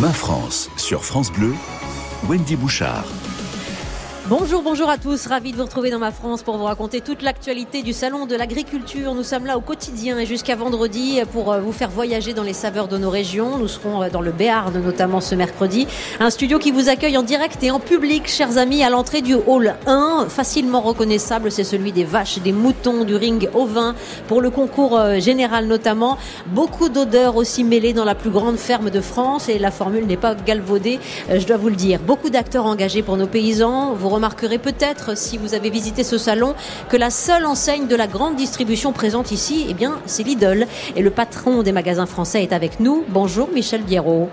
Ma France sur France Bleu, Wendy Bouchard. Bonjour, bonjour à tous. Ravi de vous retrouver dans ma France pour vous raconter toute l'actualité du salon de l'agriculture. Nous sommes là au quotidien et jusqu'à vendredi pour euh, vous faire voyager dans les saveurs de nos régions. Nous serons euh, dans le Béarn notamment ce mercredi. Un studio qui vous accueille en direct et en public, chers amis, à l'entrée du hall 1. Facilement reconnaissable, c'est celui des vaches, des moutons, du ring au vin pour le concours euh, général notamment. Beaucoup d'odeurs aussi mêlées dans la plus grande ferme de France et la formule n'est pas galvaudée, je dois vous le dire. Beaucoup d'acteurs engagés pour nos paysans. Remarquerez peut-être, si vous avez visité ce salon, que la seule enseigne de la grande distribution présente ici, eh bien, c'est Lidl. Et le patron des magasins français est avec nous. Bonjour, Michel Biérot.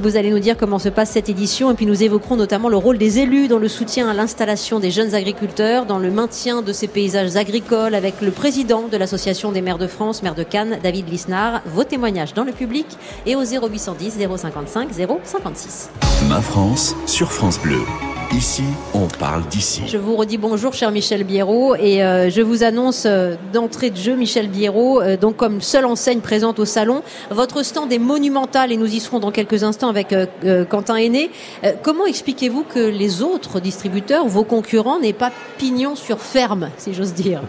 Vous allez nous dire comment se passe cette édition et puis nous évoquerons notamment le rôle des élus dans le soutien à l'installation des jeunes agriculteurs, dans le maintien de ces paysages agricoles avec le président de l'Association des maires de France, maire de Cannes, David Lisnard. Vos témoignages dans le public et au 0810 055 056. Ma France sur France Bleu. Ici, on parle d'ici. Je vous redis bonjour, cher Michel Biérot, et euh, je vous annonce euh, d'entrée de jeu, Michel Biérot, euh, donc comme seule enseigne présente au salon. Votre stand est monumental et nous y serons dans quelques instants avec Quentin Aîné. comment expliquez-vous que les autres distributeurs, vos concurrents, n'aient pas pignon sur ferme, si j'ose dire?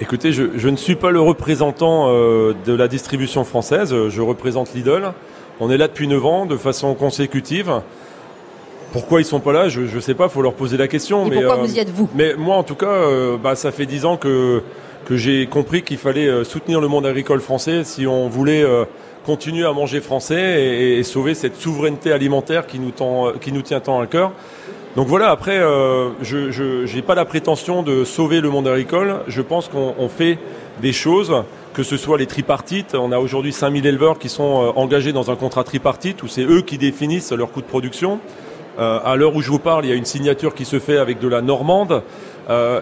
Écoutez, je, je, ne suis pas le représentant de la distribution française, je représente Lidl. On est là depuis 9 ans de façon consécutive. Pourquoi ils sont pas là Je ne sais pas, faut leur poser la question. Et mais pourquoi vous y êtes vous Mais moi, en tout cas, euh, bah, ça fait dix ans que que j'ai compris qu'il fallait euh, soutenir le monde agricole français si on voulait euh, continuer à manger français et, et, sauver cette souveraineté alimentaire qui nous, tend, qui nous tient tant à cœur. Donc voilà, après, je n'ai pas la prétention de sauver le monde agricole. Je pense qu'on fait des choses, que ce soit les tripartites. On a aujourd'hui 5000 éleveurs qui sont engagés dans un contrat tripartite où c'est eux qui définissent leur coût de production. Euh, à l'heure où je vous parle, il y a une signature qui se fait avec de la normande. Euh,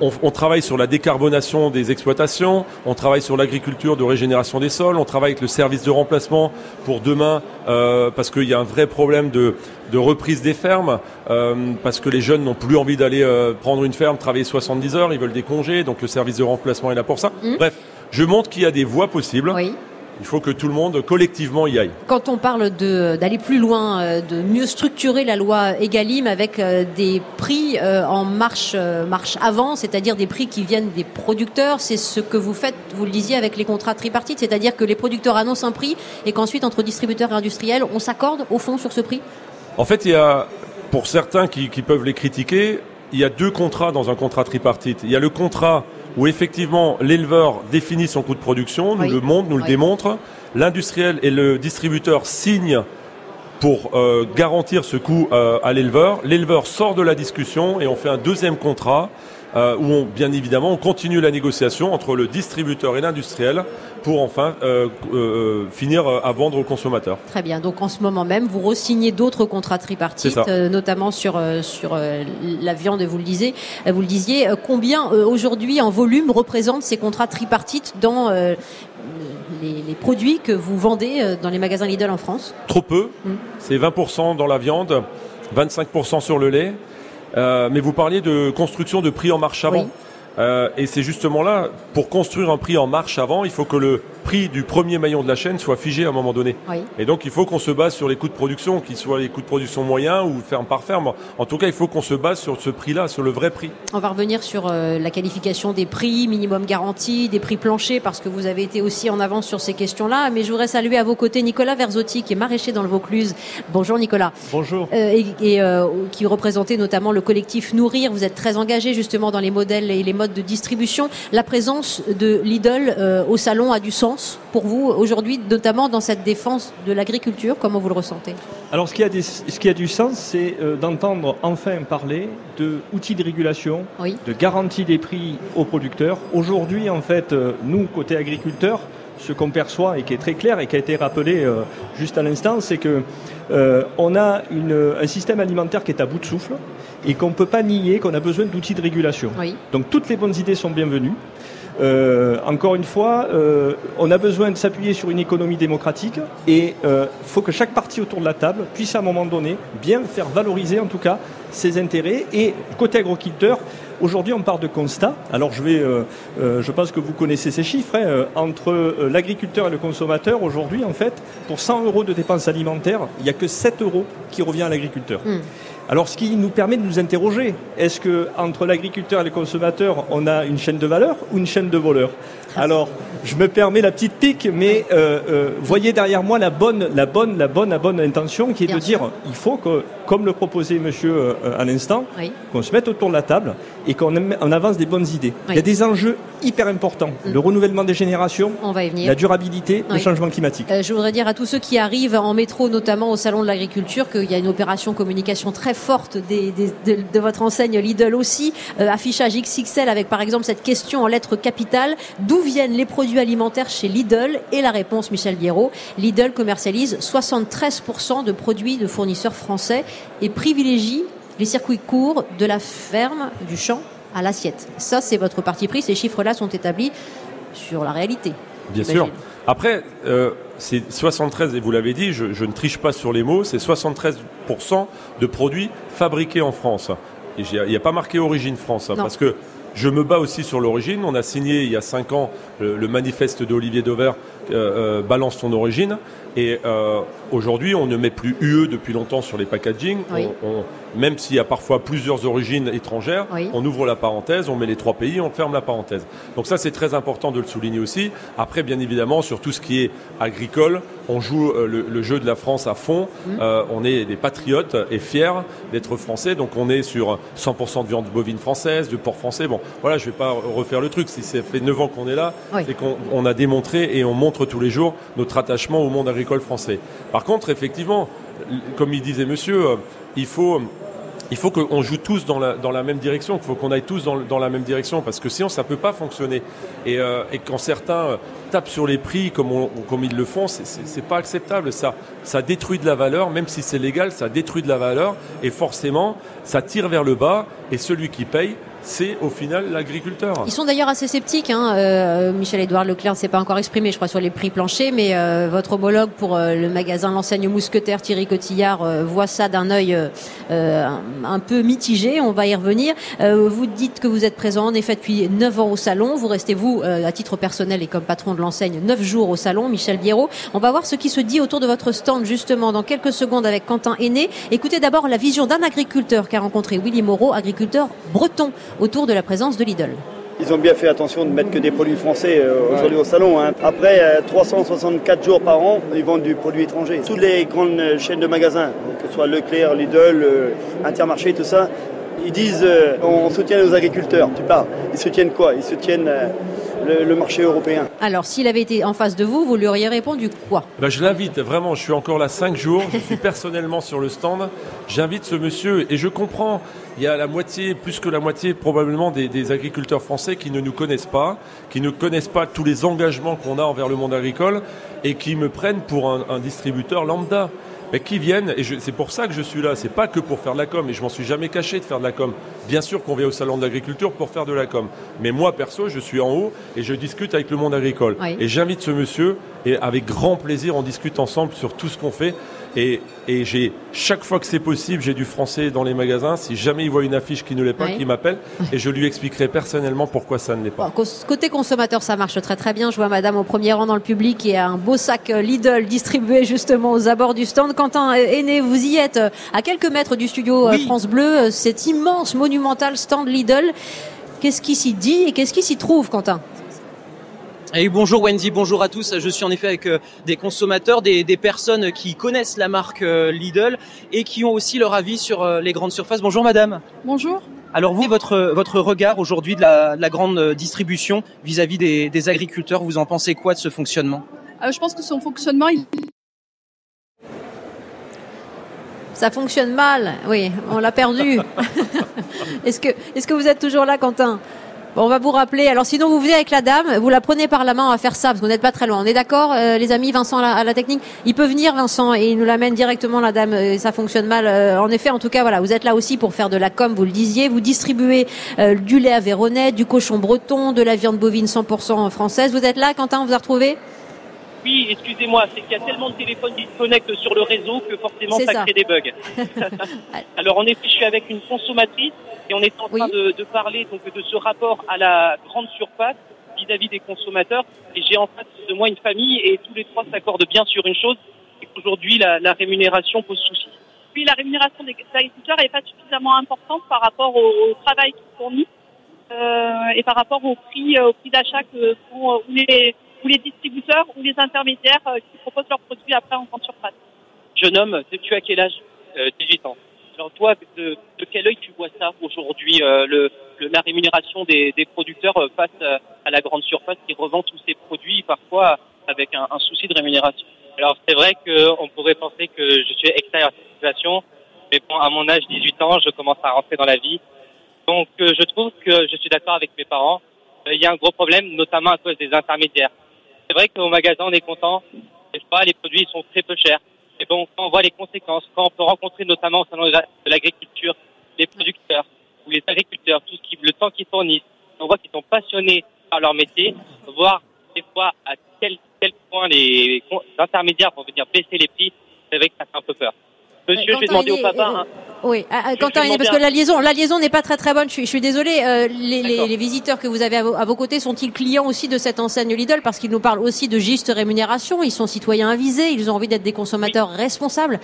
on, on, travaille sur la décarbonation des exploitations, on travaille sur l'agriculture de régénération des sols, on travaille avec le service de remplacement pour demain, euh, parce qu'il y a un vrai problème de, de reprise des fermes, euh, parce que les jeunes n'ont plus envie d'aller euh, prendre une ferme, travailler 70 heures, ils veulent des congés, donc le service de remplacement est là pour ça. Mmh. Bref, je montre qu'il y a des voies possibles. Oui. Il faut que tout le monde collectivement y aille. Quand on parle d'aller plus loin, euh, de mieux structurer la loi Egalim avec euh, des prix euh, en marche, marche avant, c'est-à-dire des prix qui viennent des producteurs, c'est ce que vous faites, vous le disiez, avec les contrats tripartites, c'est-à-dire que les producteurs annoncent un prix et qu'ensuite, entre distributeurs et industriels, on s'accorde au fond sur ce prix? En fait, il y a, pour certains qui, qui peuvent les critiquer, il y a deux contrats dans un contrat tripartite. Il y a le contrat où effectivement l'éleveur définit son coût de production, nous Oui. le montre, nous le démontre. L'industriel et le distributeur signent pour euh, garantir ce coût euh, à l'éleveur. L'éleveur sort de la discussion et on fait un deuxième contrat euh, où on, bien évidemment on continue la négociation entre le distributeur et l'industriel pour enfin euh, euh, finir à vendre aux consommateurs. Très bien. Donc en ce moment même, vous re-signez d'autres contrats tripartites, euh, notamment sur euh, sur euh, la viande. Vous le disiez. euh, vous le disiez. Euh, Combien euh, aujourd'hui en volume représentent ces contrats tripartites dans euh, les, les produits que vous vendez euh, dans les magasins Lidl en France Trop peu, Mm. c'est 20% dans la viande, 25% sur le lait. Euh, mais vous parliez de construction de prix en marche avant. Oui. Euh, et c'est justement là, pour construire un prix en marche avant, il faut que le prix du premier maillon de la chaîne soit figé à un moment donné. Oui. Et donc il faut qu'on se base sur les coûts de production, qu'ils soient les coûts de production moyens ou ferme par ferme. En tout cas, il faut qu'on se base sur ce prix-là, sur le vrai prix. On va revenir sur euh, la qualification des prix, minimum garanti, des prix planchers, parce que vous avez été aussi en avance sur ces questions-là. Mais je voudrais saluer à vos côtés Nicolas Verzotti, qui est maraîcher dans le Vaucluse. Bonjour Nicolas. Bonjour. Euh, et, et, euh, qui représentait notamment le collectif Nourrir. Vous êtes très engagé justement dans les modèles et les modes de distribution. La présence de Lidl euh, au salon a du sens pour vous aujourd'hui, notamment dans cette défense de l'agriculture. Comment vous le ressentez? Alors ce qui a, des- ce qui a du sens, c'est euh, d'entendre enfin parler de outils de régulation, Oui. de garantie des prix aux producteurs. Aujourd'hui, en fait, euh, nous, côté agriculteurs, ce qu'on perçoit et qui est très clair et qui a été rappelé euh, juste à l'instant, c'est que euh, on a une- un système alimentaire qui est à bout de souffle et qu'on ne peut pas nier qu'on a besoin d'outils de régulation. Oui. Donc toutes les bonnes idées sont bienvenues. Euh, encore une fois, euh, on a besoin de s'appuyer sur une économie démocratique et il euh, faut que chaque parti autour de la table puisse à un moment donné bien faire valoriser en tout cas ses intérêts. Et côté agriculteur, Aujourd'hui, on parle de constat. Alors, je vais, euh, euh, je pense que vous connaissez ces chiffres. Hein. Euh, entre l'agriculteur et le consommateur, aujourd'hui, en fait, pour 100 euros de dépenses alimentaires, il n'y a que 7 euros qui revient à l'agriculteur. Hmm. Alors, ce qui nous permet de nous interroger, est-ce que entre l'agriculteur et le consommateur, on a une chaîne de valeur ou une chaîne de voleurs Alors, je me permets la petite pique, mais voyez derrière moi la bonne, la bonne, la bonne, la bonne intention qui est de dire, il faut que, comme le proposait Monsieur à l'instant, qu'on se mette autour de la table et qu'on avance des bonnes idées. Il y a des enjeux hyper importants. Mm. Le renouvellement des générations, la durabilité, le changement climatique. Euh, je voudrais dire à tous ceux qui arrivent en métro, notamment au Salon de l'Agriculture, qu'il y a une opération communication très forte de, votre enseigne Lidl aussi. Euh, affichage XXL avec par exemple cette question en lettres capitales. D'où viennent les produits alimentaires chez Lidl? Et la réponse, Michel Biérot, Lidl commercialise 73% de produits de fournisseurs français et privilégie les circuits courts de la ferme, du champ à l'assiette. Ça, c'est votre parti pris. Ces chiffres-là sont établis sur la réalité. Bien sûr. Après, euh, c'est 73, et vous l'avez dit, je, ne triche pas sur les mots, c'est 73% de produits fabriqués en France. Il n'y a, pas marqué origine France, hein, parce que je me bats aussi sur l'origine. On a signé il y a 5 ans le, manifeste d'Olivier Dover, euh, euh, Balance ton origine. Et euh, aujourd'hui, on ne met plus UE depuis longtemps sur les packaging. même s'il y a parfois plusieurs origines étrangères, on ouvre la parenthèse, on met les trois pays, on ferme la parenthèse. Donc ça, c'est très important de le souligner aussi. Après, bien évidemment, sur tout ce qui est agricole, on joue euh, le, jeu de la France à fond. Mmh. Euh, on est des patriotes et fiers d'être français. Donc on est sur 100% de viande bovine française, de porc français. Bon, voilà, je ne vais pas refaire le truc. Si ça fait 9 ans qu'on est là, c'est qu'on a démontré et on montre tous les jours notre attachement au monde agricole français. Par contre, effectivement, comme il disait monsieur, euh, il faut il faut qu'on joue tous dans la, même direction, il faut qu'on aille tous dans, la même direction, parce que sinon ça ne peut pas fonctionner. Et, euh, quand certains euh, tapent sur les prix comme, comme ils le font, c'est pas acceptable. Ça, ça détruit de la valeur, même si c'est légal, ça détruit de la valeur, et forcément, ça tire vers le bas, et celui qui paye, c'est au final l'agriculteur. Ils sont d'ailleurs assez sceptiques. Hein. Euh, Michel-Édouard Leclerc ne s'est pas encore exprimé, je crois, sur les prix planchers, mais euh, votre homologue pour euh, le magasin L'Enseigne Mousquetaire, Thierry Cotillard, voit ça d'un œil un peu mitigé. On va y revenir. vous dites que vous êtes présent en effet depuis 9 ans au salon. Vous restez, vous, à titre personnel et comme patron de l'enseigne, 9 jours au salon, Michel Biérot. On va voir ce qui se dit autour de votre stand, justement, dans quelques secondes avec Quentin Aîné. Écoutez d'abord la vision d'un agriculteur qu'a rencontré Willy Moreau, agriculteur breton autour de la présence de Lidl. Ils ont bien fait attention de mettre que des produits français euh, aujourd'hui au salon. Hein. Après 364 euh, jours par an, ils vendent du produit étranger. Toutes les grandes chaînes de magasins, que ce soit Leclerc, Lidl, euh, Intermarché, tout ça, ils disent on soutient nos agriculteurs. Tu parles. Ils soutiennent quoi? Ils soutiennent le, marché européen. Alors, s'il avait été en face de vous, vous lui auriez répondu quoi? Ben, Je l'invite, vraiment, je suis encore là cinq jours, je suis personnellement sur le stand, j'invite ce monsieur, et je comprends, il y a la moitié, plus que la moitié probablement des, agriculteurs français qui ne nous connaissent pas, qui ne connaissent pas tous les engagements qu'on a envers le monde agricole, et qui me prennent pour un distributeur lambda mais qui viennent, et c'est pour ça que je suis là, c'est pas que pour faire de la com, et je m'en suis jamais caché de faire de la com. Bien sûr qu'on vient au salon de l'agriculture pour faire de la com, mais moi perso, je suis en haut et je discute avec le monde agricole. Et j'invite ce monsieur, et avec grand plaisir, on discute ensemble sur tout ce qu'on fait. Et, j'ai chaque fois que c'est possible, j'ai du français dans les magasins. Si jamais il voit une affiche qui ne l'est pas, qu'il m'appelle et je lui expliquerai personnellement pourquoi ça ne l'est pas. côté consommateur, ça marche très très bien. Je vois Madame au premier rang dans le public qui a un beau sac euh, Lidl distribué justement aux abords du stand. Quentin Aîné, vous y êtes euh, à quelques mètres du studio euh, France Bleu, cet immense monumental stand Lidl. Qu'est-ce qui s'y dit et qu'est-ce qui s'y trouve, Quentin? Et bonjour Wendy, bonjour à tous. Je suis en effet avec euh, des consommateurs, des, personnes qui connaissent la marque euh, Lidl et qui ont aussi leur avis sur euh, les grandes surfaces. Bonjour madame. Bonjour. Alors vous, votre, votre regard aujourd'hui de la, grande distribution vis-à-vis des, agriculteurs, vous en pensez quoi de ce fonctionnement? Je pense que son fonctionnement, il... Ça fonctionne mal, oui, on l'a perdu. est-ce que, est-ce que vous êtes toujours là, Quentin? On va vous rappeler. Alors sinon, vous venez avec la dame, vous la prenez par la main, on va faire ça, parce qu'on n'est pas très loin. On est d'accord, euh, les amis, Vincent à la, technique? Il peut venir, Vincent, et il nous l'amène directement, la dame, et ça fonctionne mal. Euh, en effet, en tout cas, voilà, vous êtes là aussi pour faire de la com, vous le disiez. Vous distribuez euh, du lait à Véronnet, du cochon breton, de la viande bovine 100% française. Vous êtes là, Quentin, on vous a retrouvé oui, excusez-moi, c'est qu'il y a tellement de téléphones qui se connectent sur le réseau que forcément ça, ça, crée des bugs. Alors en effet, je suis avec une consommatrice et on est en train oui. de, de, parler donc de ce rapport à la grande surface vis-à-vis -vis des consommateurs. Et j'ai en face de moi une famille et tous les trois s'accordent bien sur une chose, c'est qu'aujourd'hui la, la, rémunération pose souci. Puis la rémunération des agriculteurs n'est pas suffisamment importante par rapport au, au travail qu'ils fournissent euh, et par rapport au prix, au prix d'achat que font les ou les distributeurs ou les intermédiaires euh, qui proposent leurs produits après en grande surface. Jeune homme, tu as quel âge? Euh, 18 ans. Alors toi, de, quel œil tu vois ça aujourd'hui, euh, le, le, la rémunération des, des producteurs euh, face euh, à la grande surface qui revend tous ces produits parfois avec un, un souci de rémunération? Alors c'est vrai qu'on pourrait penser que je suis extérieur à cette situation, mais bon, à mon âge, 18 ans, je commence à rentrer dans la vie. Donc je trouve que je suis d'accord avec mes parents. Il y a un gros problème, notamment à cause des intermédiaires c'est vrai qu'au magasin, on est content. Des fois, les produits sont très peu chers. Mais bon, quand on voit les conséquences, quand on peut rencontrer notamment au salon de l'agriculture les producteurs ou les agriculteurs, tout ce qui, le temps qu'ils fournissent, on voit qu'ils sont passionnés par leur métier, voir des fois à quel, quel point les intermédiaires vont venir baisser les prix, c'est vrai que ça fait un peu peur. Monsieur, je vais demander au papa. Hein. Oui, ah, Quentin, parce que la liaison, la liaison n'est pas très très bonne. Je suis, je suis désolée. Euh, les, les, les, visiteurs que vous avez à vos, à vos côtés sont-ils clients aussi de cette enseigne Lidl? Parce qu'ils nous parlent aussi de juste rémunération. Ils sont citoyens avisés. Ils ont envie d'être des consommateurs oui. responsables.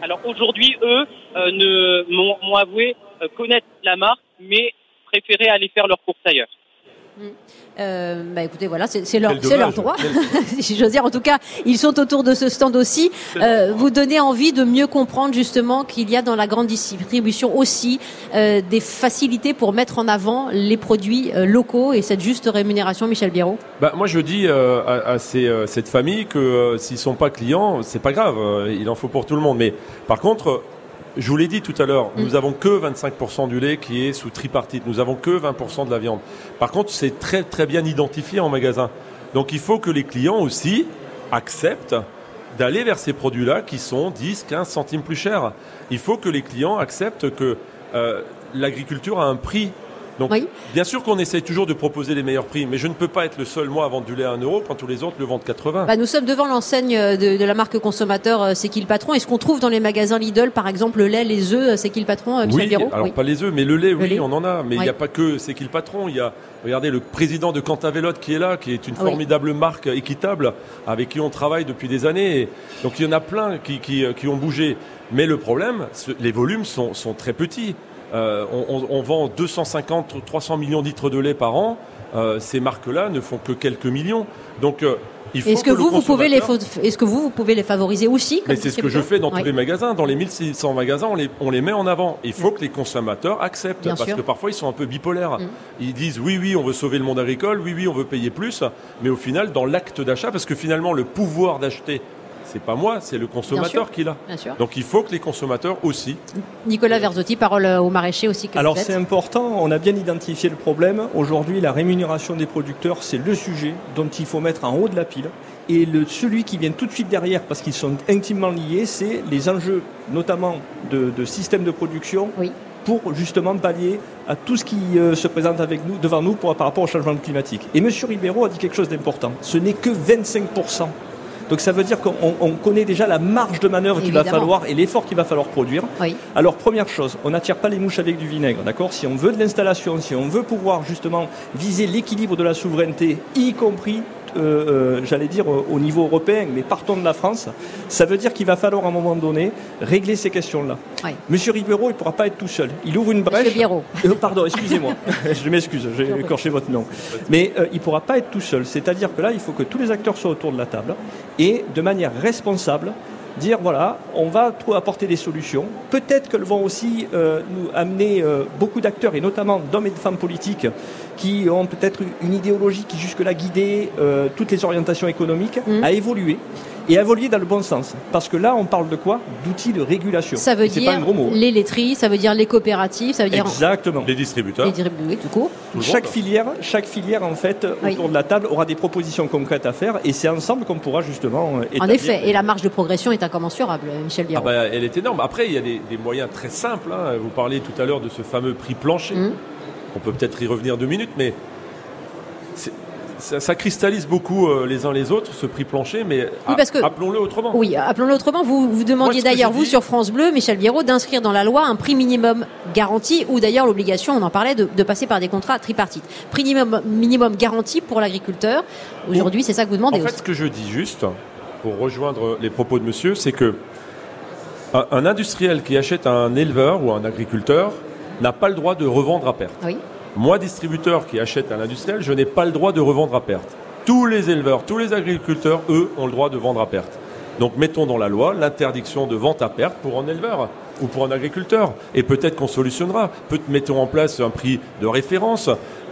Alors aujourd'hui, eux euh, ne m'ont avoué euh, connaître la marque, mais préféraient aller faire leurs courses ailleurs. Mmh. Euh, bah écoutez, voilà, c'est leur, leur droit. si j'ose dire, en tout cas, ils sont autour de ce stand aussi. Euh, vous donnez envie de mieux comprendre justement qu'il y a dans la grande distribution aussi euh, des facilités pour mettre en avant les produits locaux et cette juste rémunération, Michel Biérot. Bah, moi, je dis à, à ces, cette famille que s'ils sont pas clients, c'est pas grave. il en faut pour tout le monde. Mais par contre, je vous l'ai dit tout à l'heure, mmh. nous avons que 25% du lait qui est sous tripartite. Nous avons que 20% de la viande. Par contre, c'est très très bien identifié en magasin. Donc il faut que les clients aussi acceptent d'aller vers ces produits-là qui sont 10, 15 centimes plus chers. Il faut que les clients acceptent que euh, l'agriculture a un prix donc, oui. bien sûr qu'on essaye toujours de proposer les meilleurs prix, mais je ne peux pas être le seul, moi, à vendre du lait à 1 euro quand tous les autres le vendent 80. Bah, nous sommes devant l'enseigne de, de, la marque consommateur euh, C'est qui le patron Est-ce qu'on trouve dans les magasins Lidl, par exemple, le lait, les œufs, euh, C'est qui le patron, Michel oui, Biro alors oui. pas les œufs, mais le lait, le oui, lait. on en a. Mais il oui. n'y a pas que C'est qui le patron. Il y a, regardez, le président de Cantavelote qui est là, qui est une formidable marque équitable, avec qui on travaille depuis des années. Et donc il y en a plein qui, qui, qui ont bougé. Mais le problème, les volumes sont, sont très petits. Euh, on, on, vend 250, 300 millions de litres de lait par an. Euh, ces marques-là ne font que quelques millions. Donc, euh, il faut est-ce que, que vous, vous pouvez les, est-ce que vous, vous pouvez les favoriser aussi Mais c'est ce que je fais dans tous les magasins. Dans les 1600 magasins, on les, on les met en avant. Il faut mmh. que les consommateurs acceptent, Bien parce sûr. que parfois ils sont un peu bipolaires. Mmh. Ils disent oui, oui, on veut sauver le monde agricole, oui, oui, on veut payer plus, mais au final, dans l'acte d'achat, parce que finalement, le pouvoir d'acheter c'est pas moi, c'est le consommateur qui l'a. Donc il faut que les consommateurs aussi. Nicolas Verzotti, parole au maraîcher aussi. Que Alors c'est important, on a bien identifié le problème. Aujourd'hui, la rémunération des producteurs, c'est le sujet dont il faut mettre en haut de la pile. Et le, celui qui vient tout de suite derrière, parce qu'ils sont intimement liés, c'est les enjeux, notamment de, de système de production. Oui pour justement pallier à tout ce qui euh, se présente avec nous, devant nous pour, par rapport au changement climatique. Et M. Ribeiro a dit quelque chose d'important. Ce n'est que 25% donc ça veut dire qu'on on connaît déjà la marge de manœuvre qu'il va falloir et l'effort qu'il va falloir produire. Oui. Alors première chose, on n'attire pas les mouches avec du vinaigre, d'accord? Si on veut de l'installation, si on veut pouvoir justement viser l'équilibre de la souveraineté, y compris euh, euh, j'allais dire, au niveau européen, mais partons de la France, ça veut dire qu'il va falloir à un moment donné régler ces questions-là. Oui. Monsieur Ribeiro, il ne pourra pas être tout seul. Il ouvre une brèche. Monsieur Biero. Euh, pardon, excusez-moi. je m'excuse, j'ai écorché votre nom. Mais euh, il ne pourra pas être tout seul. C'est-à-dire que là, il faut que tous les acteurs soient autour de la table et de manière responsable dire voilà, on va apporter des solutions. Peut-être qu'elles vont aussi euh, nous amener euh, beaucoup d'acteurs, et notamment d'hommes et de femmes politiques, qui ont peut-être une idéologie qui jusque-là guidait euh, toutes les orientations économiques, mmh. à évoluer. Et évoluer dans le bon sens. Parce que là, on parle de quoi? D'outils de régulation. Ça veut dire hein. les laiteries, ça veut dire les coopératives, ça veut dire exactement les distributeurs. Les distributeurs, tout court. chaque filière, chaque filière en fait autour de la table aura des propositions concrètes à faire, et c'est ensemble qu'on pourra justement. Établir. En effet, et la marge de progression est incommensurable, Michel Biron. Ah bah, elle est énorme. Après, il y a des, moyens très simples. Hein. Vous parliez tout à l'heure de ce fameux prix plancher. Mmh. On peut peut-être y revenir deux minutes, mais ça, cristallise beaucoup euh, les uns les autres, ce prix plancher, mais appelons-le autrement. Oui, appelons-le autrement. Vous, vous demandiez d'ailleurs, vous, sur France Bleu, Michel Biérot, d'inscrire dans la loi un prix minimum garanti, ou d'ailleurs l'obligation, on en parlait, de, passer par des contrats tripartites. Prix minimum, minimum garanti pour l'agriculteur. Aujourd'hui, c'est ça que vous demandez. En fait, ce que je dis juste, pour rejoindre les propos de monsieur, c'est que un industriel qui achète un éleveur ou un agriculteur n'a pas le droit de revendre à perte. Oui. Moi, distributeur qui achète à l'industriel, je n'ai pas le droit de revendre à perte. Tous les éleveurs, tous les agriculteurs, eux, ont le droit de vendre à perte. Donc mettons dans la loi l'interdiction de vente à perte pour un éleveur ou pour un agriculteur. Et peut-être qu'on solutionnera. Peut mettons en place un prix de référence.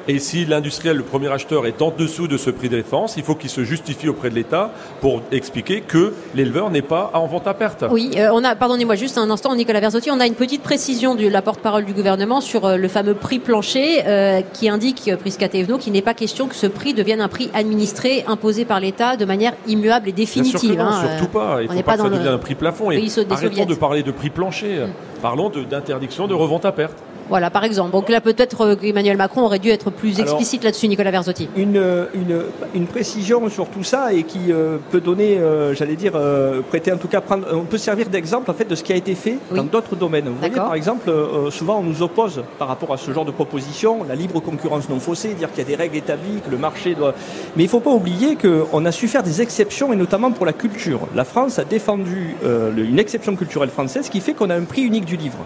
Et si l'industriel, le premier acheteur, est en dessous de ce prix de référence, il faut qu'il se justifie auprès de l'État pour expliquer que l'éleveur n'est pas en vente à perte. Oui, euh, on a, pardonnez-moi juste un instant, Nicolas Versotti, on a une petite précision de la porte-parole du gouvernement sur euh, le fameux prix plancher euh, qui indique, Prisca Thévenot, qu'il n'est pas question que ce prix devienne un prix administré, imposé par l'État de manière immuable et définitive. Bien sûr non, hein, surtout pas. Il ne faut pas, que ça devienne un prix plafond. Et arrêtons de parler de prix plancher. Mm. Parlons d'interdiction de revente à perte. Voilà, par exemple. Donc là, peut-être euh, Emmanuel Macron aurait dû être plus explicite là-dessus, Nicolas Verzotti. Une, une, une, précision sur tout ça et qui euh, peut donner, euh, j'allais dire, prêter en tout cas, prendre, on peut servir d'exemple en fait de ce qui a été fait dans d'autres domaines. Vous voyez, par exemple, souvent on nous oppose par rapport à ce genre de proposition la libre concurrence non faussée, dire qu'il y a des règles établies, que le marché doit. Mais il ne faut pas oublier qu'on a su faire des exceptions et notamment pour la culture. La France a défendu une exception culturelle française qui fait qu'on a un prix unique du livre.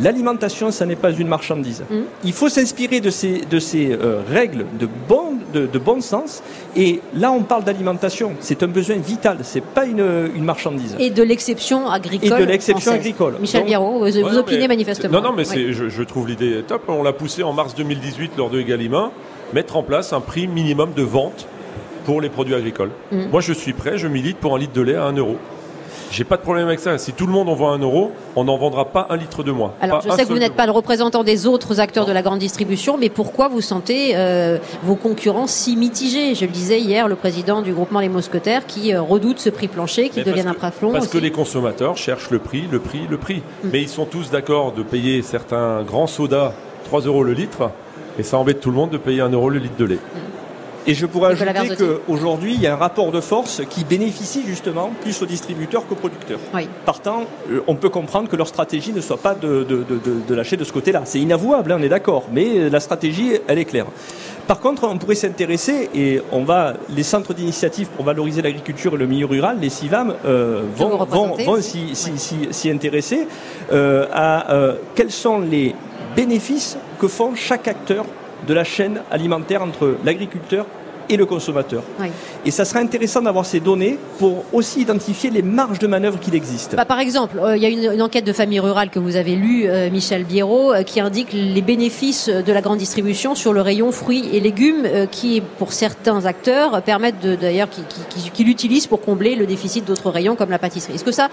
L'alimentation, ça n'est pas une marchandise. Mm. Il faut s'inspirer de ces, de ces euh, règles de bon, de, bon sens. Et là, on parle d'alimentation. C'est un besoin vital. C'est pas une, une, marchandise. Et de l'exception agricole. Et de l'exception agricole. Michel Biarro, vous, opinez manifestement. Non, non, mais je, je, trouve l'idée top. On l'a poussé en mars 2018 lors de Egalima, mettre en place un prix minimum de vente pour les produits agricoles. Mm. Moi, je suis prêt. Je milite pour un litre de lait à 1 euro. J'ai pas de problème avec ça. Si tout le monde en vend un euro, on n'en vendra pas un litre de moins. Alors, je sais que vous n'êtes pas le représentant des autres acteurs de la grande distribution, mais pourquoi vous sentez euh, vos concurrents si mitigés? Je le disais hier, le président du groupement Les Mousquetaires qui euh, redoute ce prix plancher qui devienne un plafond. Parce que les consommateurs cherchent le prix, le prix, le prix. Mm. Mais ils sont tous d'accord de payer certains grands sodas 3 euros le litre, et ça embête tout le monde de payer 1 euro le litre de lait. Mm. Et je pourrais ajouter qu'aujourd'hui, il y a un rapport de force qui bénéficie justement plus aux distributeurs qu'aux producteurs. Partant, euh, on peut comprendre que leur stratégie ne soit pas de, lâcher de ce côté-là. C'est inavouable, hein, on est d'accord, mais la stratégie, elle est claire. Par contre, on pourrait s'intéresser, et on va, les centres d'initiative pour valoriser l'agriculture et le milieu rural, les CIVAM, euh, vont, vont, s'y intéresser euh, à quels sont les bénéfices que font chaque acteur de la chaîne alimentaire entre l'agriculteur et le consommateur. Et ça serait intéressant d'avoir ces données pour aussi identifier les marges de manœuvre qu'il existe. Bah, par exemple, euh, il y a une, enquête de famille rurale que vous avez lue, euh, Michel Biérot, euh, qui indique les bénéfices de la grande distribution sur le rayon fruits et légumes, qui, pour certains acteurs, permettent d'ailleurs, qui, qui, l'utilisent pour combler le déficit d'autres rayons comme la pâtisserie. Est-ce que ça,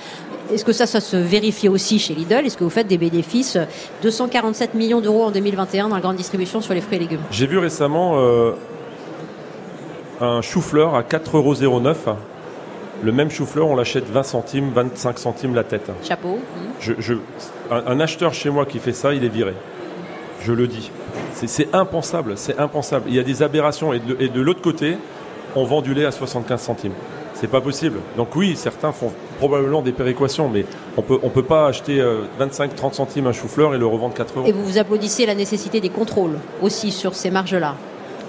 est-ce que ça, ça se vérifie aussi chez Lidl? Est-ce que vous faites des bénéfices 247 millions d'euros en 2021 dans la grande distribution sur les fruits et légumes? J'ai vu récemment un chou-fleur à 4,09 euros. Le même chou-fleur, on l'achète 20 centimes, 25 centimes la tête. Chapeau. Je, un, acheteur chez moi qui fait ça, il est viré. Je le dis. C'est impensable, c'est impensable. Il y a des aberrations. Et de, l'autre côté, on vend du lait à 75 centimes. C'est pas possible. Donc oui, certains font probablement des péréquations, mais on peut, on peut pas acheter 25-30 euh, centimes un chou-fleur et le revendre 4 euros. Et vous vous applaudissez la nécessité des contrôles aussi sur ces marges-là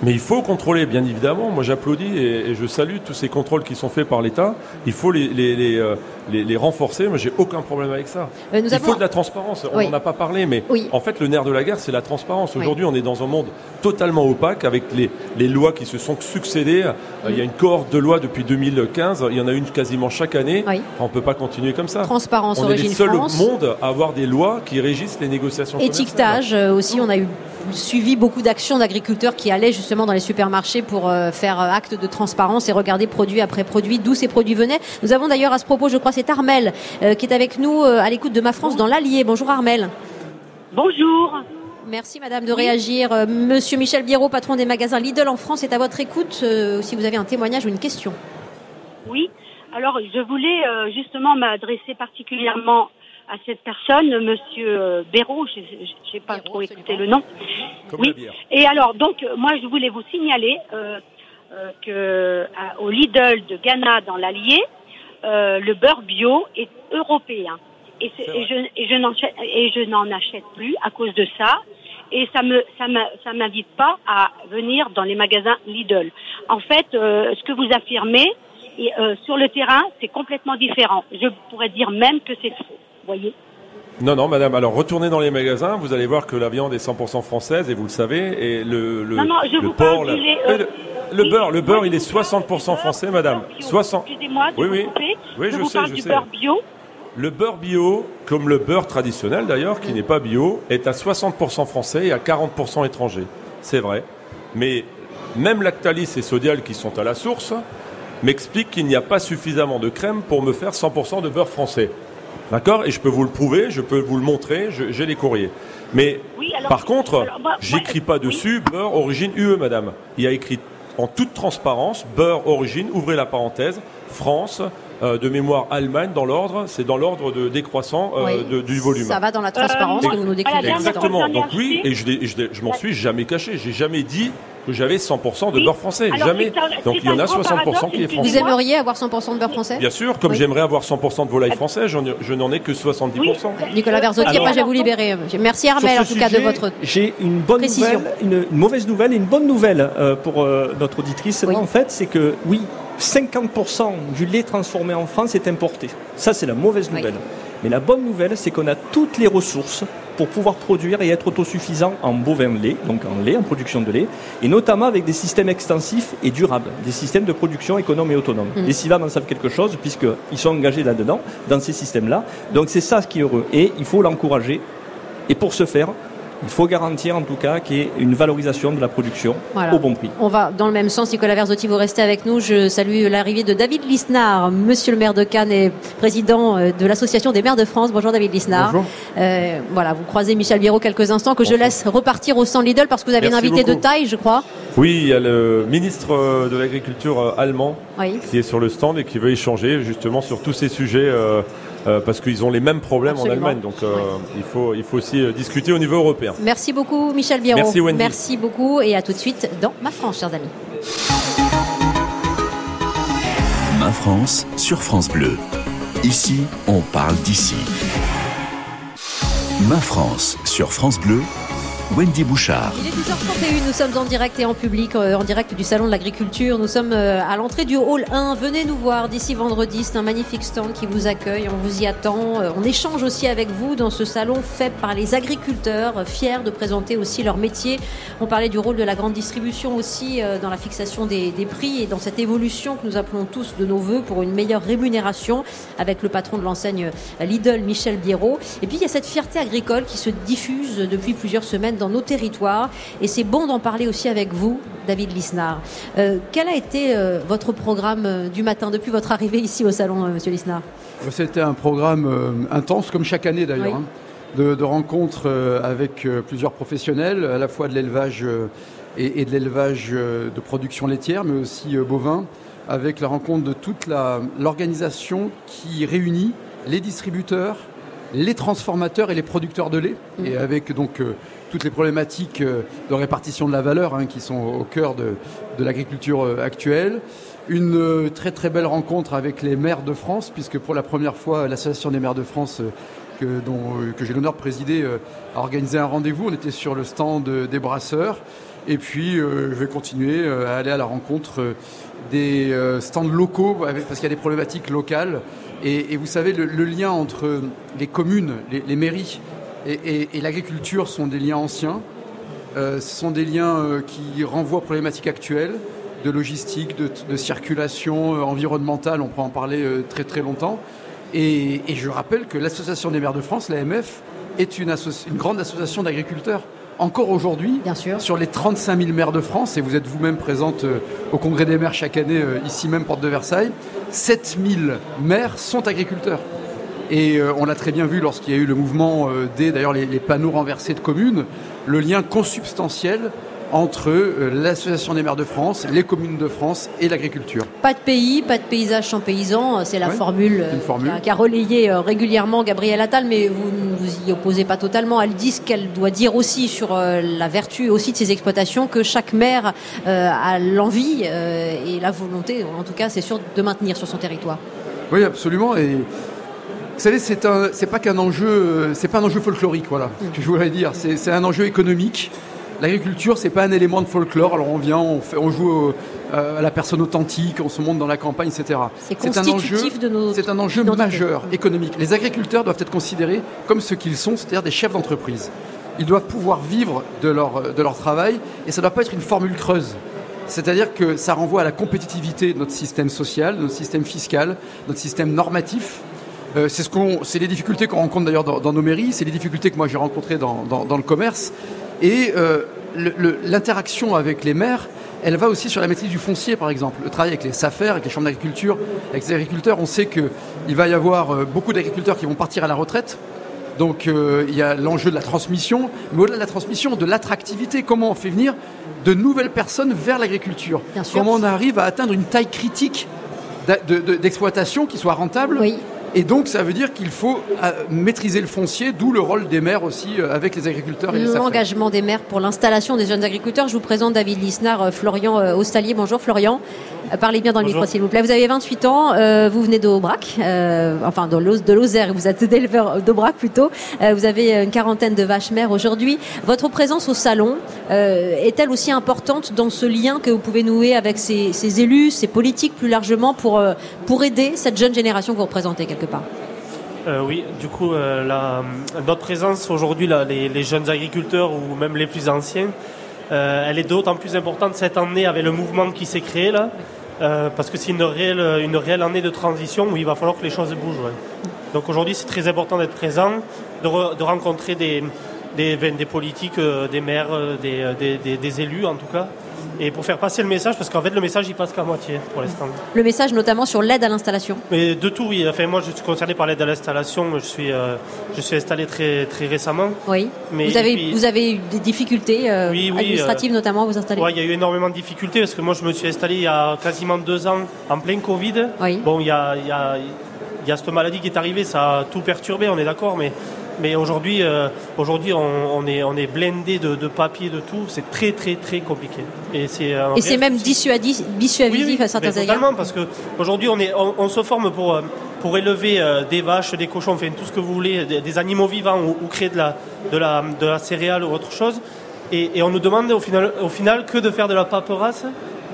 mais il faut contrôler, bien évidemment. Moi, j'applaudis et, je salue tous ces contrôles qui sont faits par l'État. Il faut les, les, les, euh, les, renforcer. Moi, j'ai aucun problème avec ça. Euh, Il faut de la transparence. On n'en a pas parlé, mais en fait, le nerf de la guerre, c'est la transparence. Aujourd'hui, on est dans un monde totalement opaque avec les, lois qui se sont succédées. Euh, il y a une cohorte de lois depuis 2015. Il y en a une quasiment chaque année. on ne peut pas continuer comme ça. Transparence, on est le seul monde à avoir des lois qui régissent les négociations. Étiquetage aussi, on a eu suivi beaucoup d'actions d'agriculteurs qui allaient justement dans les supermarchés pour euh, faire euh, acte de transparence et regarder produit après produit d'où ces produits venaient. Nous avons d'ailleurs à ce propos, je crois, c'est Armel euh, qui est avec nous à l'écoute de Ma France dans l'Allier. Bonjour Armel. Bonjour. Merci Madame de réagir. Monsieur Michel Biérot, patron des magasins Lidl en France, est à votre écoute si vous avez un témoignage ou une question. Oui. Alors, je voulais justement m'adresser particulièrement à cette personne, Monsieur euh, Béraud, je n'ai pas trop écouté le nom. oui. Et alors, donc, euh, moi, je voulais vous signaler euh, euh que au Lidl de Ghana, dans l'Allier, le beurre bio est européen. Et, et je, et je n'en achète plus à cause de ça. Et ça me ça ça m'invite pas à venir dans les magasins Lidl. En fait, ce que vous affirmez et, sur le terrain, c'est complètement différent. Je pourrais dire même que c'est faux voyez non, non, madame. Alors, retournez dans les magasins, vous allez voir que la viande est 100% française, et vous le savez, et le, le, non, non, je le vous porc, le, euh, le, beurre, le beurre, il est 60% français, madame. 60. Excusez-moi, oui, oui, oui, je, je sais, je sais. Beurre bio. Le beurre bio, comme le beurre traditionnel d'ailleurs, qui n'est pas bio, est à 60% français et à 40% étranger. C'est vrai. Mais même Lactalis et Sodial, qui sont à la source, m'expliquent qu'il n'y a pas suffisamment de crème pour me faire 100% de beurre français. D'accord? Et je peux vous le prouver, je peux vous le montrer, j'ai les courriers. Mais par contre, j'écris pas dessus beurre origine UE, madame. Il y a écrit en toute transparence beurre origine, ouvrez la parenthèse, France, euh, de mémoire Allemagne dans l'ordre, c'est dans l'ordre de décroissant euh, du volume. Ça va dans la transparence que vous nous décrivez. Exactement. Donc oui, et je, je, m'en suis jamais caché. J'ai jamais dit que j'avais 100% de beurre français. jamais. Donc il y en a 60% qui est français. Vous aimeriez avoir 100% de beurre français? Bien sûr, comme j'aimerais avoir 100% de volaille français, je n'en ai que 70%. Nicolas Verzotti, après je vais vous libérer. Merci Armel en tout cas de votre J'ai une bonne nouvelle, une, mauvaise nouvelle et une bonne nouvelle euh, pour notre auditrice. En fait, c'est que oui, 50% du lait transformé en France est importé. Ça, c'est la mauvaise nouvelle. Mais la bonne nouvelle, c'est qu'on a toutes les ressources pour pouvoir produire et être autosuffisant en bovin lait, donc en lait, en production de lait, et notamment avec des systèmes extensifs et durables, des systèmes de production économe et autonome. Mmh. Les CIVAM en savent quelque chose puisqu'ils sont engagés là-dedans, dans ces systèmes-là. Donc c'est ça ce qui est heureux. Et il faut l'encourager. Et pour ce faire, il faut garantir en tout cas qu'il y ait une valorisation de la production au bon prix. On va dans le même sens. Nicolas Verzotti, vous restez avec nous. Je salue l'arrivée de David Lisnard, monsieur le maire de Cannes et président euh, de l'Association des maires de France. Bonjour David Lisnard. Bonjour. Euh, voilà, vous croisez Michel Biérot quelques instants que je laisse repartir au stand Lidl parce que vous avez un invité de taille, je crois. Oui, il y a le ministre euh, de l'Agriculture allemand qui est sur le stand et qui veut échanger justement sur tous ces sujets. Euh, parce qu'ils ont les mêmes problèmes en Allemagne. Donc euh, il, faut, il faut aussi euh, discuter au niveau européen. Merci beaucoup Michel Biron. Merci Wendy. Merci beaucoup et à tout de suite dans Ma France, chers amis. Ma France sur France Bleu. Ici, on parle d'ici. Ma France sur France Bleu Wendy Bouchard. Il est 12h31, nous sommes en direct et en public, euh, en direct du Salon de l'Agriculture. Nous sommes euh, à l'entrée du hall 1. Venez nous voir d'ici vendredi. C'est un magnifique stand qui vous accueille. On vous y attend. Euh, on échange aussi avec vous dans ce salon fait par les agriculteurs, fiers de présenter aussi leur métier. On parlait du rôle de la grande distribution aussi dans la fixation des, prix et dans cette évolution que nous appelons tous de nos voeux pour une meilleure rémunération avec le patron de l'enseigne Lidl, Michel Biérot. Et puis il y a cette fierté agricole qui se diffuse depuis plusieurs semaines dans nos territoires. Et c'est bon d'en parler aussi avec vous, David Lisnard. Euh, quel a été euh, votre programme euh, du matin depuis votre arrivée ici au salon, Monsieur Lisnard? C'était un programme intense, comme chaque année d'ailleurs. Hein, de, rencontres avec plusieurs professionnels, à la fois de l'élevage et, de l'élevage de production laitière, mais aussi bovin, avec la rencontre de toute l'organisation qui réunit les distributeurs, les transformateurs et les producteurs de lait, mmh. et avec donc toutes les problématiques euh, de répartition de la valeur hein, qui sont au cœur de, l'agriculture euh, actuelle. Une euh, très très belle rencontre avec les maires de France, puisque pour la première fois, l'Association des maires de France, que, que j'ai l'honneur de présider, a organisé un rendez-vous. On était sur le stand des brasseurs. Et puis, je vais continuer à aller à la rencontre des stands locaux, parce qu'il y a des problématiques locales Et, vous savez, le, lien entre les communes, les, mairies et, l'agriculture sont des liens anciens. ce sont des liens qui renvoient aux problématiques actuelles de logistique, de, circulation environnementale. On peut en parler très très longtemps. Et, je rappelle que l'Association des maires de France, l'AMF, est une grande association d'agriculteurs encore aujourd'hui, sur les 35 000 maires de France, et vous êtes vous-même présente euh, au Congrès des maires chaque année, euh, ici même, porte de Versailles, 7 000 maires sont agriculteurs. Et euh, on l'a très bien vu lorsqu'il y a eu le mouvement des, d'ailleurs, les, les, panneaux renversés de communes, le lien consubstantiel entre euh, l'Association des maires de France, les communes de France et l'agriculture. Pas de pays, pas de paysage sans paysans, c'est la formule, euh, Qui, a, relayé euh, régulièrement Gabriel Attal, mais vous ne vous y opposez pas totalement. Elle dit ce qu'elle doit dire aussi sur la vertu aussi de ces exploitations, que chaque maire a l'envie et la volonté, en tout cas c'est sûr, de maintenir sur son territoire. Oui, absolument. Et vous savez, c'est pas qu'un enjeu, c'est pas un enjeu folklorique, voilà, ce que je voudrais dire. C'est un enjeu économique l'agriculture, c'est pas un élément de folklore. Alors on vient, on, fait, on joue euh, à la personne authentique, on se monte dans la campagne, etc. C'est un enjeu, c'est un enjeu majeur économique. Les agriculteurs doivent être considérés comme ce qu'ils sont, c'est-à-dire des chefs d'entreprise. Ils doivent pouvoir vivre de leur, de leur travail et ça ne doit pas être une formule creuse. C'est-à-dire que ça renvoie à la compétitivité de notre système social, de notre système fiscal, notre système normatif. Euh, c'est ce les difficultés qu'on rencontre d'ailleurs dans, nos mairies, c'est les difficultés que moi j'ai rencontrées dans, dans, le commerce. Et euh, l'interaction avec les maires, elle va aussi sur la maîtrise du foncier, par exemple. Le travail avec les SAFER, avec les chambres d'agriculture, avec les agriculteurs, on sait qu'il va y avoir euh, beaucoup d'agriculteurs qui vont partir à la retraite. Donc euh, il y a l'enjeu de la transmission, mais au-delà de la transmission, de l'attractivité. Comment on fait venir de nouvelles personnes vers l'agriculture? Comment on arrive à atteindre une taille critique d'exploitation qui soit rentable? Oui. Et donc, ça veut dire qu'il faut euh, maîtriser le foncier, d'où le rôle des maires aussi euh, avec les agriculteurs et L'engagement des maires pour l'installation des jeunes agriculteurs. Je vous présente David Lisnard, euh, Florian Ostalier. Bonjour Florian. Parlez bien dans le micro, s'il vous plaît. Vous avez 28 ans, vous venez d'Aubrac, enfin de Lozère, vous êtes d'éleveur d'Aubrac plutôt. vous avez une quarantaine de vaches mères aujourd'hui. Votre présence au salon est-elle aussi importante dans ce lien que vous pouvez nouer avec ces, ces élus, ces politiques plus largement pour, pour aider cette jeune génération que vous représentez euh, oui, du coup, euh, notre présence aujourd'hui, les, jeunes agriculteurs ou même les plus anciens, euh, elle est d'autant plus importante cette année avec le mouvement qui s'est créé là, parce que c'est une réelle, année de transition où il va falloir que les choses bougent. Donc aujourd'hui, c'est très important d'être présent, de, rencontrer des, des, politiques, des maires, des, des élus en tout cas, et pour faire passer le message, parce qu'en fait le message il passe qu'à moitié pour l'instant. Le message notamment sur l'aide à l'installation Mais de tout, oui. Enfin, moi je suis concerné par l'aide à l'installation, je suis, euh, je suis installé très, très récemment. Oui. Mais vous, avez, vous avez eu des difficultés euh, administratives euh, notamment à vous installer Oui, il y a eu énormément de difficultés parce que moi je me suis installé il y a quasiment deux ans en plein Covid. Oui. Bon, il y a, il y, a, il y a cette maladie qui est arrivée, ça a tout perturbé, on est d'accord, mais mais aujourd'hui, euh, aujourd'hui, on, est, on est blindé de, de papier, de tout. C'est très, très, très compliqué. Et c'est, et c'est même dissuasif, dissuasif à certains égards. Totalement, parce qu'aujourd'hui, on, est, on, se forme pour, euh, pour élever euh, des vaches, des cochons, enfin tout ce que vous voulez, des, animaux vivants ou, créer de la, de, la, de la céréale ou autre chose. Et, et on nous demande au final, au final que de faire de la paperasse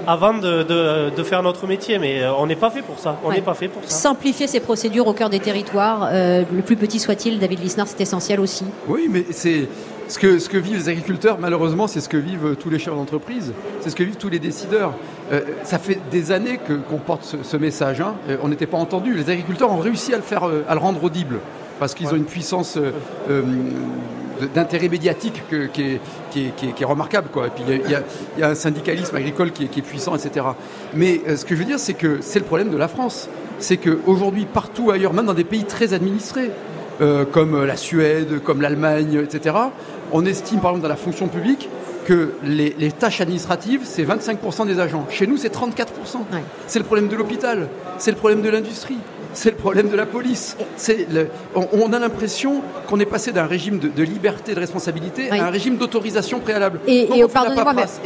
avant de, de, faire notre métier. Mais euh, on n'est pas fait pour ça. On n'est pas fait pour ça. Simplifier ces procédures au cœur des territoires, euh, le plus petit soit-il, David Lisnard, c'est essentiel aussi. Oui, mais c'est ce que, ce que vivent les agriculteurs, malheureusement, c'est ce que vivent tous les chefs d'entreprise, c'est ce que vivent tous les décideurs. Euh, ça fait des années qu'on porte ce, message. Hein. on n'était pas entendu. Les agriculteurs ont réussi à le faire, à le rendre audible parce qu'ils ont une puissance d'intérêt médiatique qui, est, qui, est, remarquable. Quoi. Et puis il y, a, un syndicalisme agricole qui est, puissant, etc. Mais euh, ce que je veux dire, c'est que c'est le problème de la France. C'est qu'aujourd'hui, partout ailleurs, même dans des pays très administrés, euh, comme la Suède, comme l'Allemagne, etc., on estime, par exemple, dans la fonction publique, que les, tâches administratives, c'est 25% des agents. Chez nous, c'est 34%. C'est le problème de l'hôpital, c'est le problème de l'industrie, c'est le problème de la police. on, a l'impression qu'on est passé d'un régime de, liberté, de responsabilité à un régime d'autorisation préalable. Et,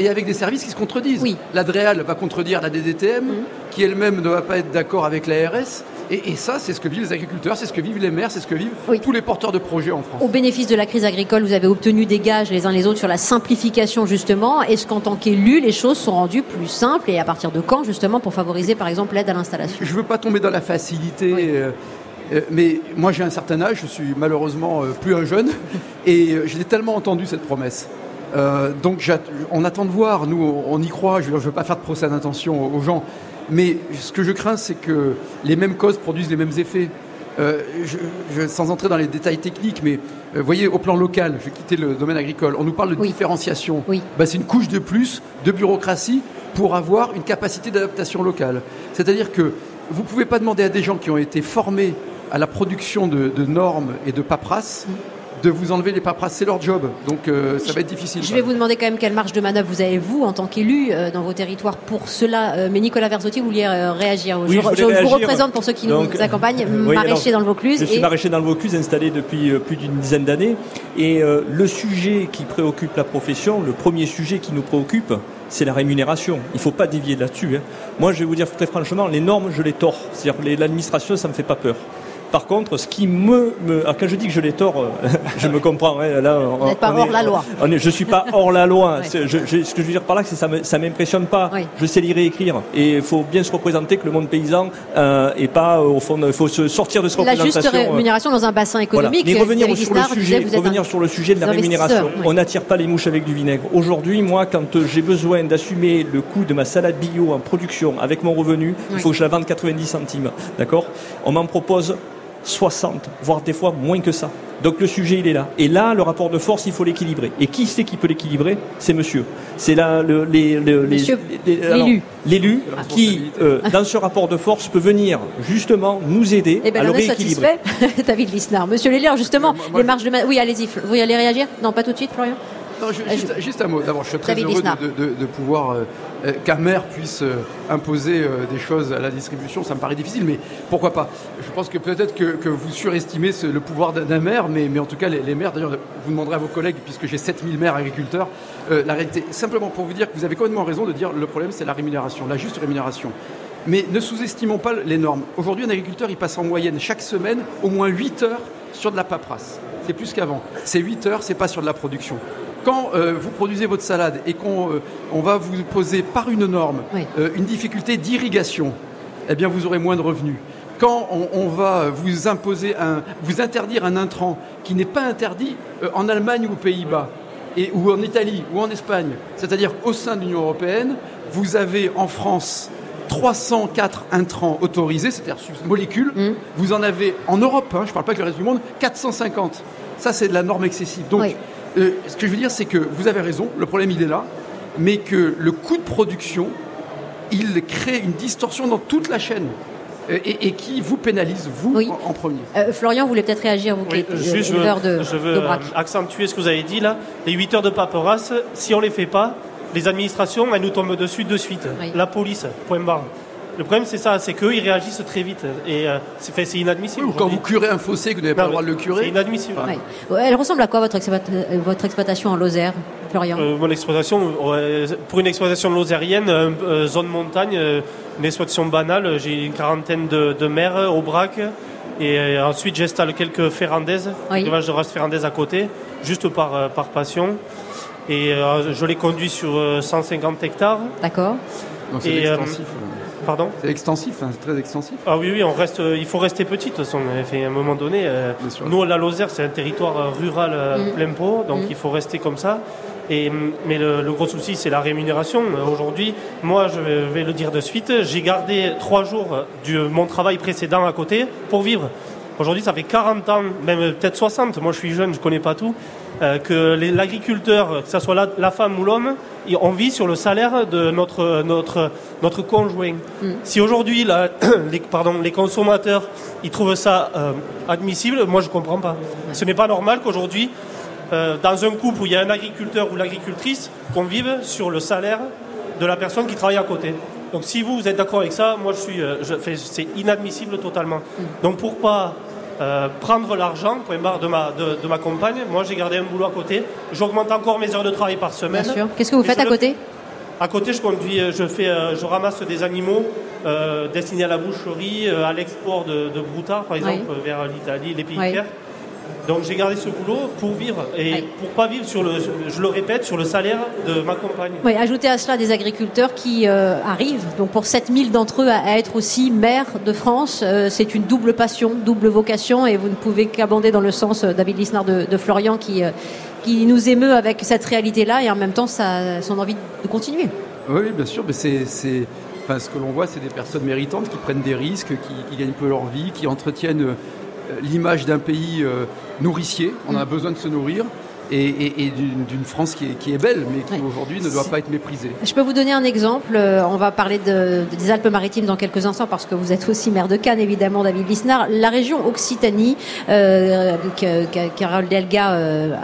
et, avec des services qui se contredisent. Oui. L'Adréal va contredire la DDTM, mhm. qui elle-même ne va pas être d'accord avec l'ARS. Et, ça, c'est ce que vivent les agriculteurs, c'est ce que vivent les maires, c'est ce que vivent tous les porteurs de projets en France. Au bénéfice de la crise agricole, vous avez obtenu des gages les uns les autres sur la simplification justement. Est-ce qu'en tant qu'élu, les choses sont rendues plus simples et à partir de quand justement pour favoriser par exemple l'aide à l'installation? Je ne veux pas tomber dans la facilité. Euh, euh, mais moi j'ai un certain âge, je suis malheureusement euh, plus un jeune, et je l'ai tellement entendu cette promesse. donc on attend de voir, nous on y croit, je ne veux pas faire de procès d'intention aux gens, mais ce que je crains, c'est que les mêmes causes produisent les mêmes effets. Euh, sans entrer dans les détails techniques, mais vous euh, voyez, au plan local, je vais quitter le domaine agricole, on nous parle de différenciation. Bah, c'est une couche de plus de bureaucratie pour avoir une capacité d'adaptation locale. C'est-à-dire que vous ne pouvez pas demander à des gens qui ont été formés à la production de, de normes et de paperasses de vous enlever les paperasses. C'est leur job, donc euh, ça va être difficile. Je vais vous demander quand même quelle marge de manœuvre vous avez, vous, en tant qu'élu, euh, dans vos territoires pour cela. Euh, mais Nicolas Verzotti, vous vouliez réagir je, vous représente pour ceux qui nous accompagnent, maraîcher dans le Vaucluse. Je suis maraîcher dans le Vaucluse, installé depuis plus d'une dizaine d'années. Et le sujet qui préoccupe la profession, le premier sujet qui nous préoccupe, c'est la rémunération. Il ne faut pas dévier là-dessus. Hein. Moi, je vais vous dire très franchement, les normes, je les tords. C'est-à-dire l'administration, ça ne me fait pas peur. Par contre, ce qui me, quand je dis que je l'ai tort, euh, je me comprends. Hein, là, on, n'est pas hors la loi. On est, je suis pas hors la loi. ce que je veux dire par là, c'est que ça ne m'impressionne pas. Je sais lire et écrire, et il faut bien se représenter que le monde paysan euh, est pas au fond. Il faut se sortir de ce représentation. La juste euh, rémunération dans un bassin économique. Mais revenir sur le sujet, revenir sur le sujet de la rémunération. On n'attire pas les mouches avec du vinaigre. Aujourd'hui, moi, quand j'ai besoin d'assumer le coût de ma salade bio en production avec mon revenu, il faut que je la vende 90 centimes. D'accord? On m'en propose 60, voire des fois moins que ça. Donc le sujet, il est là. Et là, le rapport de force, il faut l'équilibrer. Et qui c'est qui peut l'équilibrer? C'est monsieur. C'est là le, l'élu. L'élu qui, euh, dans ce rapport de force, peut venir justement nous aider eh ben, à le rééquilibrer. David Lisnard. Monsieur l'élu, justement, les marges de... Oui, allez-y. Vous allez réagir Non, pas tout de suite, Florian juste, un mot. D'abord, je suis très heureux de, pouvoir euh, euh, qu'un maire puisse euh, imposer des choses à la distribution. Ça me paraît difficile, mais pourquoi pas Je pense que peut-être que, vous surestimez le pouvoir d'un maire, mais, mais, en tout cas, les, maires, d'ailleurs, vous demanderez à vos collègues, puisque j'ai 7000 maires agriculteurs, la réalité, simplement pour vous dire que vous avez complètement raison de dire le problème, c'est la rémunération, la juste rémunération. Mais ne sous-estimons pas les normes. Aujourd'hui, un agriculteur, il passe en moyenne chaque semaine au moins 8 heures sur de la paperasse. C'est plus qu'avant. C'est 8 heures, c'est pas sur de la production quand euh, vous produisez votre salade et qu'on euh, va vous poser par une norme euh, une difficulté d'irrigation, eh bien vous aurez moins de revenus. Quand on, va vous imposer un, vous interdire un intrant qui n'est pas interdit en Allemagne ou aux Pays-Bas, et, ou en Italie ou en Espagne, c'est-à-dire au sein de l'Union européenne, vous avez en France 304 intrants autorisés, c'est-à-dire molécules. Mmh. Vous en avez en Europe, hein, je ne parle pas que le reste du monde, 450. Ça, c'est de la norme excessive. Donc, euh, ce que je veux dire, c'est que vous avez raison, le problème il est là, mais que le coût de production, il crée une distorsion dans toute la chaîne. Euh, et, qui vous pénalise, vous, en, premier. Euh, Florian, vous voulez peut-être réagir, vous, oui, juste, je veux, de, je veux accentuer ce que vous avez dit là. Les 8 heures de paperasse, si on ne les fait pas, les administrations, elles nous tombent dessus de suite. La police, point barre. Le problème, c'est ça, c'est qu'eux, ils réagissent très vite. Et euh, c'est inadmissible. ou quand vous curez un fossé, que vous n'avez pas le droit de le curer. C'est inadmissible. Elle ressemble à quoi votre, votre exploitation en Lozère, Florian? Euh, Mon exploitation, pour une exploitation lozérienne, euh, zone montagne, une exploitation banale, j'ai une quarantaine de, de mers au brac. Et ensuite, j'installe quelques ferrandaises, oui. de race ferrandaise à côté, juste par, par passion. Et je les conduis sur 150 hectares. D'accord. C'est extensif. Pardon C'est extensif, hein, c'est très extensif. Ah oui, oui, on reste, euh, il faut rester petit de toute façon. à un moment donné, euh, nous, la Lozère, c'est un territoire euh, rural mm. plein pot, donc mm. il faut rester comme ça. Et, mm, mais le, gros souci, c'est la rémunération. Aujourd'hui, moi, je vais le dire de suite, j'ai gardé trois jours de mon travail précédent à côté pour vivre. Aujourd'hui, ça fait 40 ans, même peut-être 60, moi je suis jeune, je ne connais pas tout, que l'agriculteur, que ce soit la femme ou l'homme, on vit sur le salaire de notre, notre, notre conjoint. Mm. Si aujourd'hui, les, pardon, les consommateurs, ils trouvent ça euh, admissible, moi je ne comprends pas. Ce n'est pas normal qu'aujourd'hui, euh, dans un couple où il y a un agriculteur ou l'agricultrice, qu'on vive sur le salaire de la personne qui travaille à côté. Donc si vous, vous êtes d'accord avec ça, moi je suis, euh, c'est inadmissible totalement. Mm. Donc pour pas euh, prendre l'argent, point barre, de ma, de, ma compagne. Moi, j'ai gardé un boulot à côté. J'augmente encore mes heures de travail par semaine. Qu'est-ce que vous faites à côté À côté, je conduis, euh, je, fais, euh, je ramasse des animaux destinés à la boucherie, à l'export de, de Brouta, par exemple, vers l'Italie, les pays tiers. Donc j'ai gardé ce boulot pour vivre et pour pas vivre sur le, je le répète, sur le salaire de ma compagne. Oui, ajoutez à cela des agriculteurs qui euh, arrivent, donc pour 7000 d'entre eux à, être aussi maires de France, euh, c'est une double passion, double vocation et vous ne pouvez qu'abonder dans le sens, euh, David Lisnard de, de Florian, qui, qui nous émeut avec cette réalité-là et en même temps ça, son envie de continuer. Oui, bien sûr, mais c'est... Enfin, ce que l'on voit, c'est des personnes méritantes qui prennent des risques, qui, qui gagnent peu leur vie, qui entretiennent l'image d'un pays euh, nourricier. On a besoin de se nourrir et, d'une France qui est, belle, mais qui aujourd'hui ne doit pas être méprisée. Je peux vous donner un exemple. Euh, on va parler des Alpes-Maritimes dans quelques instants parce que vous êtes aussi maire de Cannes, évidemment, David Lisnard. La région Occitanie, euh, que, Carole Delga euh,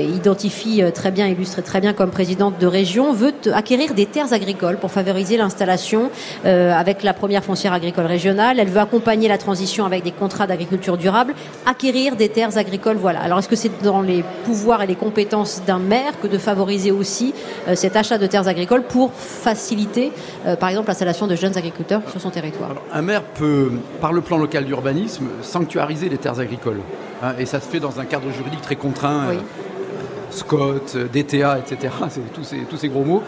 identifie très bien, illustre très bien comme présidente de région, veut acquérir des terres agricoles pour favoriser l'installation avec la première foncière agricole régionale. Elle veut accompagner la transition avec des contrats d'agriculture durable, acquérir des terres agricoles. Voilà. Alors, est-ce que c'est dans les pouvoirs et les compétences d'un maire que de favoriser aussi euh, cet achat de terres agricoles pour faciliter, euh, par exemple, l'installation de jeunes agriculteurs sur son territoire. un maire peut, par le plan local d'urbanisme, sanctuariser les terres agricoles. Hein, et ça se fait dans un cadre juridique très contraint. Euh, Scott, DTA, etc. C'est tous ces, tous ces gros mots.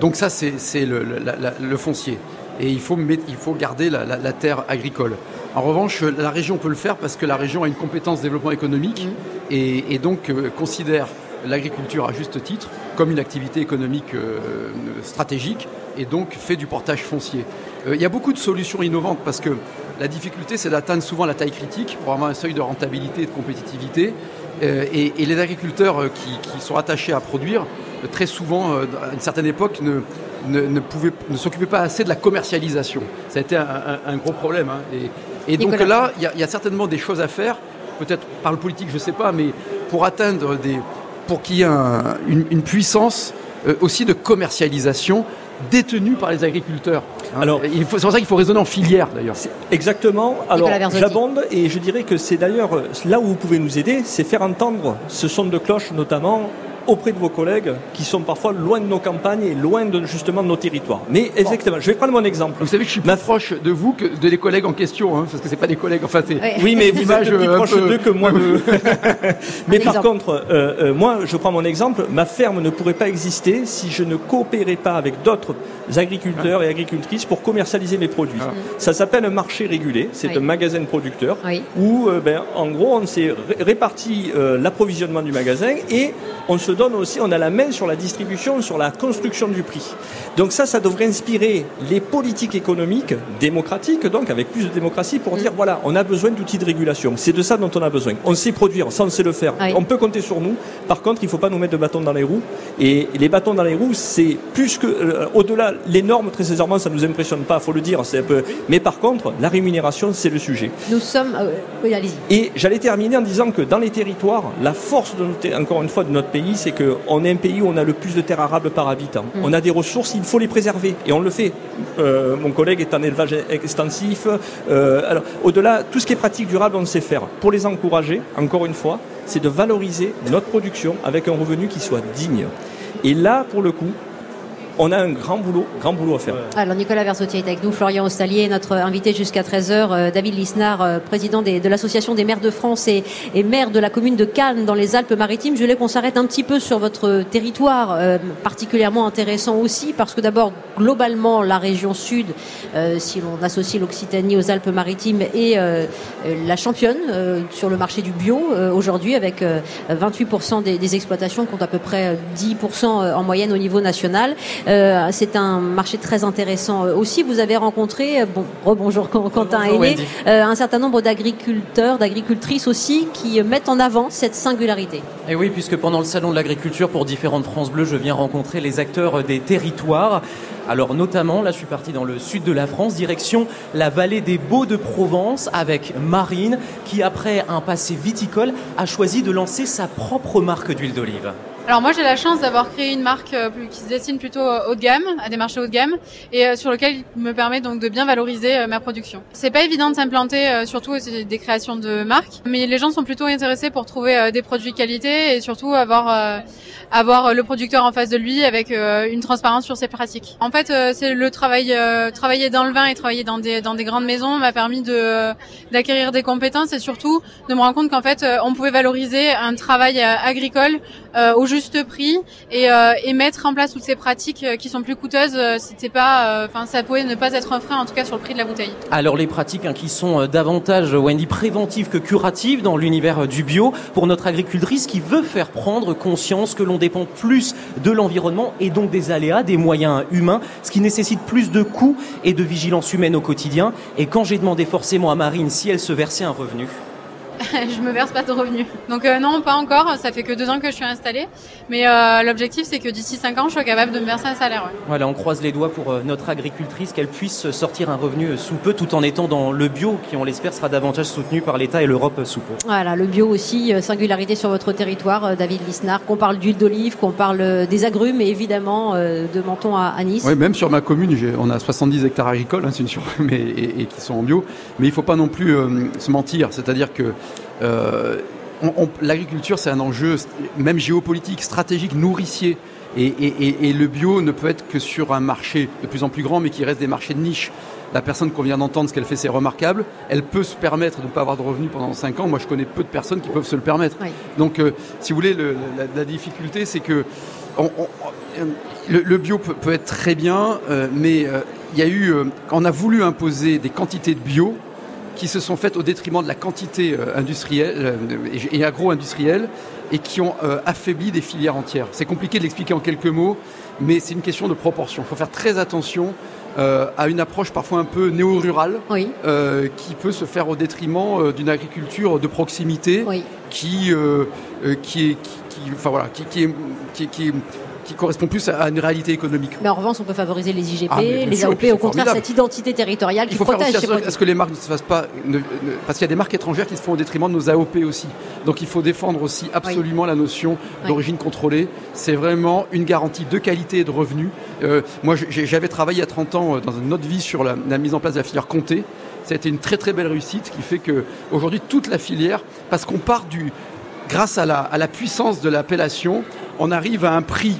donc ça, c'est le, foncier. Et il faut, il faut garder la, terre agricole. En revanche, la région peut le faire parce que la région a une compétence développement économique mmh. et, donc euh, considère l'agriculture à juste titre comme une activité économique euh, stratégique et donc fait du portage foncier. Euh, il y a beaucoup de solutions innovantes parce que la difficulté c'est d'atteindre souvent la taille critique pour avoir un seuil de rentabilité et de compétitivité. Et, les agriculteurs qui, sont attachés à produire, très souvent, à une certaine époque, ne, ne, ne s'occupaient pas assez de la commercialisation. Ça a été un, gros problème. Hein. Et, et donc là, il y, a certainement des choses à faire, peut-être par le politique, je ne sais pas, mais pour atteindre des, pour qu'il y ait une, puissance euh, aussi de commercialisation détenue par les agriculteurs. Hein. Alors, c'est pour ça qu'il faut raisonner en filière d'ailleurs. Exactement. Alors, j'abonde et je dirais que c'est d'ailleurs euh, là où vous pouvez nous aider, c'est faire entendre ce son de cloche notamment auprès de vos collègues qui sont parfois loin de nos campagnes et loin de, justement de nos territoires. Mais exactement, je vais prendre mon exemple. Vous savez que je suis plus proche de vous que de les collègues en question, hein, parce que c'est pas des collègues. Enfin, c'est oui, mais vous êtes plus proche d'eux que moi. mais par contre, euh, euh, moi, je prends mon exemple. Ma ferme ne pourrait pas exister si je ne coopérais pas avec d'autres agriculteurs et agricultrices pour commercialiser mes produits. Ah. Ça s'appelle un marché régulé. C'est un magasin de producteurs où, euh, ben, en gros, on s'est réparti l'approvisionnement du magasin et on se donne aussi, on a la main sur la distribution, sur la construction du prix. Donc ça, ça devrait inspirer les politiques économiques démocratiques, donc avec plus de démocratie, pour dire voilà, on a besoin d'outils de régulation. C'est de ça dont on a besoin. On sait produire, ça on sait le faire. On peut compter sur nous. Par contre, il ne faut pas nous mettre de bâtons dans les roues. Et les bâtons dans les roues, c'est plus que euh, au-delà les normes. Très sincèrement, ça nous impressionne pas, faut le dire. C'est un peu. Mais par contre, la rémunération, c'est le sujet. Nous sommes. Euh, oui, allez-y. Et j'allais terminer en disant que dans les territoires, la force de encore une fois de notre pays, c'est qu'on est un pays où on a le plus de terres arables par habitant. Mm. On a des ressources, il faut les préserver. Et on le fait. Euh, mon collègue est en élevage extensif. Euh, alors, au-delà, tout ce qui est pratique durable, on sait faire. Pour les encourager, encore une fois, c'est de valoriser notre production avec un revenu qui soit digne. Et là, pour le coup, on a un grand boulot, grand boulot à faire. Alors Nicolas Versotier est avec nous, Florian Ostalier, notre invité jusqu'à 13h, euh, David Lisnard, euh, président de l'Association des maires de France et, maire de la commune de Cannes dans les Alpes-Maritimes. Je voulais qu'on s'arrête un petit peu sur votre territoire, euh, particulièrement intéressant aussi, parce que d'abord, globalement, la région sud, si l'on associe l'Occitanie aux Alpes-Maritimes, est la championne sur le marché du bio aujourd'hui, avec 28% des, des, exploitations comptent à peu près 10% en moyenne au niveau national. Euh, c'est un marché très intéressant euh, aussi. Vous avez rencontré, euh, bon, rebonjour Quentin Aîné, un certain nombre d'agriculteurs, d'agricultrices aussi qui mettent en avant cette singularité. Et oui, puisque pendant le salon de l'agriculture pour différentes France Bleu, je viens rencontrer les acteurs des territoires. Alors notamment, là je suis parti dans le sud de la France, direction la vallée des Baux de Provence avec Marine qui après un passé viticole a choisi de lancer sa propre marque d'huile d'olive. Alors moi j'ai la chance d'avoir créé une marque euh, qui se destine plutôt euh, haut de gamme, à des marchés haut de gamme, et euh, sur lequel il me permet donc de bien valoriser ma production. C'est pas évident de s'implanter, surtout des créations de marques, mais les gens sont plutôt intéressés pour trouver des produits de qualité et surtout avoir avoir le producteur en face de lui avec une transparence sur ses pratiques. En fait, c'est le travail travailler dans le vin et travailler dans des grandes maisons m'a permis d'acquérir des compétences et surtout de me rendre compte qu'en fait on pouvait valoriser un travail agricole au juste prix et, euh, et, mettre en place toutes ces pratiques euh, qui sont plus coûteuses, euh, c'était pas, enfin ça pouvait ne pas être un frein en tout cas sur le prix de la bouteille. Alors les pratiques hein, qui sont davantage Wendy préventives que curatives dans l'univers du bio pour notre agricultrice qui veut faire prendre conscience que l'on dépend plus de l'environnement et donc des aléas, des moyens humains, ce qui nécessite plus de coûts et de vigilance humaine au quotidien. Et quand j'ai demandé forcément à Marine si elle se versait un revenu, je me verse pas de revenus. Donc euh, non, pas encore. Ça fait que deux ans que je suis installée. Mais euh, l'objectif, c'est que d'ici cinq ans, je sois capable de me verser un salaire. Voilà, on croise les doigts pour euh, notre agricultrice, qu'elle puisse sortir un revenu sous peu, tout en étant dans le bio, qui on l'espère sera davantage soutenu par l'État et l'Europe sous peu. Voilà, le bio aussi, singularité sur votre territoire, David Lisnard, qu'on parle d'huile d'olive, qu'on parle des agrumes et évidemment de Menton à, Nice. Oui, même sur ma commune, on a 70 hectares agricoles, hein, c'est une mais, et, qui sont en bio. Mais il ne faut pas non plus se mentir, c'est-à-dire que l'agriculture, c'est un enjeu même géopolitique, stratégique, nourricier. Et, le bio ne peut être que sur un marché de plus en plus grand, mais qui reste des marchés de niche. La personne qu'on vient d'entendre, ce qu'elle fait, c'est remarquable. Elle peut se permettre de ne pas avoir de revenus pendant 5 ans. Moi, je connais peu de personnes qui peuvent se le permettre. Donc, euh, si vous voulez, la, difficulté, c'est que le, bio peut, être très bien, euh, mais il y a eu, on a voulu imposer des quantités de bio, qui se sont faites au détriment de la quantité euh, industrielle euh, et agro-industrielle et qui ont euh, affaibli des filières entières. C'est compliqué de l'expliquer en quelques mots, mais c'est une question de proportion. Il faut faire très attention à une approche parfois un peu néo-rurale qui peut se faire au détriment d'une agriculture de proximité qui, qui, est, qui, enfin, voilà, qui, qui, qui, qui correspond plus à une réalité économique. Mais en revanche, on peut favoriser les IGP, ah, les AOP, au contraire, cette identité territoriale qui Il faut protège. faire à ce que les marques ne se fassent pas, parce qu'il y a des marques étrangères qui se font au détriment de nos AOP aussi. Donc il faut défendre aussi absolument la notion d'origine contrôlée. C'est vraiment une garantie de qualité et de revenus. Euh, moi, j'avais travaillé il y a 30 ans euh, dans une autre vie sur la, mise en place de la filière Comté. Ça a été une très très belle réussite qui fait que aujourd'hui toute la filière, parce qu'on part du, grâce à la, à la puissance de l'appellation, on arrive à un prix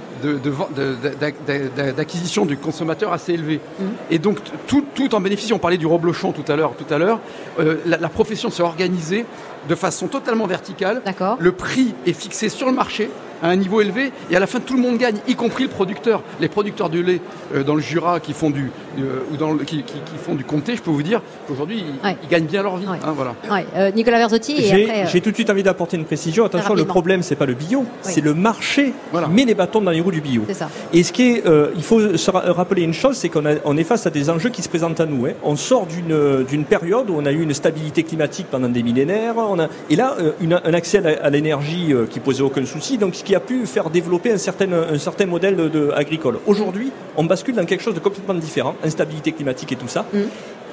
d'acquisition du consommateur assez élevé. Mmh. Et donc, tout, en bénéficie. On parlait du reblochon tout à l'heure. Tout à l'heure, euh, la, la, profession s'est organisée de façon totalement verticale. Le prix est fixé sur le marché à un niveau élevé et à la fin tout le monde gagne, y compris le producteur. Les producteurs de lait euh, dans le Jura qui font du euh, ou dans le, qui, font du comté, je peux vous dire qu'aujourd'hui ils, gagnent bien leur vie. Hein, voilà. Euh, Nicolas Verzotti. J'ai tout de suite envie d'apporter une précision. Attention, le problème c'est pas le bio, c'est le marché voilà. met les bâtons dans les roues du bio. Ça. Et ce qui est, il faut se rappeler une chose, c'est qu'on on est face à des enjeux qui se présentent à nous. Hein. On sort d'une période où on a eu une stabilité climatique pendant des millénaires. On a, et là, un accès à l'énergie qui posait aucun souci. Donc ce qui a pu faire développer un certain, un certain modèle de, agricole. Aujourd'hui, on bascule dans quelque chose de complètement différent, instabilité climatique et tout ça. Mm.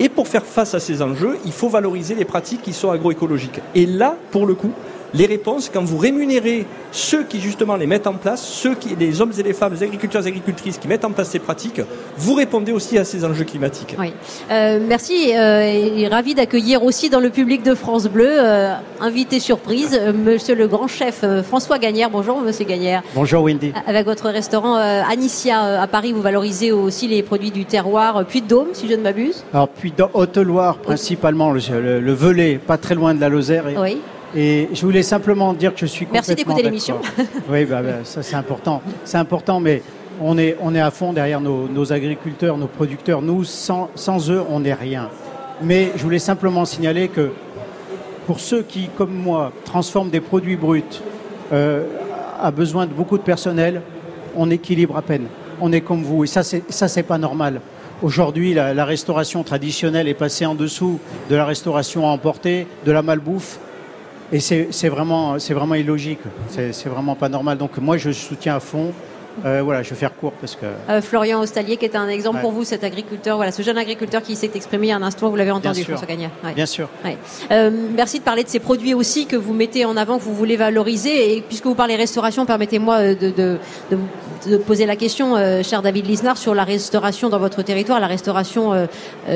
Et pour faire face à ces enjeux, il faut valoriser les pratiques qui sont agroécologiques. Et là, pour le coup, les réponses, quand vous rémunérez ceux qui justement les mettent en place, ceux qui, les hommes et les femmes, les agriculteurs et agricultrices qui mettent en place ces pratiques, vous répondez aussi à ces enjeux climatiques. Oui. Euh, merci euh, et ravi d'accueillir aussi dans le public de France Bleu, euh, invité surprise, monsieur le grand chef François Gagnère. Bonjour monsieur Gagnère. Bonjour Wendy. Avec votre restaurant Anicia à Paris, vous valorisez aussi les produits du terroir Puy de Dôme, si je ne m'abuse. Alors Puy de Haute-Loire principalement, le, le, Velay, pas très loin de la Lozère. Et... Oui. Et je voulais simplement dire que je suis complètement Merci d'écouter l'émission. oui, bah, bah, ça c'est important. C'est important, mais on est, on est à fond derrière nos, agriculteurs, nos producteurs. Nous, sans, sans eux, on n'est rien. Mais je voulais simplement signaler que pour ceux qui, comme moi, transforment des produits bruts, euh, a besoin de beaucoup de personnel, on équilibre à peine. On est comme vous. Et ça, c'est, ça, c'est pas normal. Aujourd'hui, la, la, restauration traditionnelle est passée en dessous de la restauration à emporter, de la malbouffe. Et c'est vraiment, vraiment illogique. C'est vraiment pas normal. Donc moi, je soutiens à fond Euh, voilà, je vais faire court parce que. Euh, Florian Ostalier, qui est un exemple pour vous, cet agriculteur, voilà, ce jeune agriculteur qui s'est exprimé il y a un instant, vous l'avez entendu, François Gagnard. Bien sûr. Euh, merci de parler de ces produits aussi que vous mettez en avant, que vous voulez valoriser. Et puisque vous parlez restauration, permettez-moi de, de, de, poser la question, cher David Lisnard, sur la restauration dans votre territoire, la restauration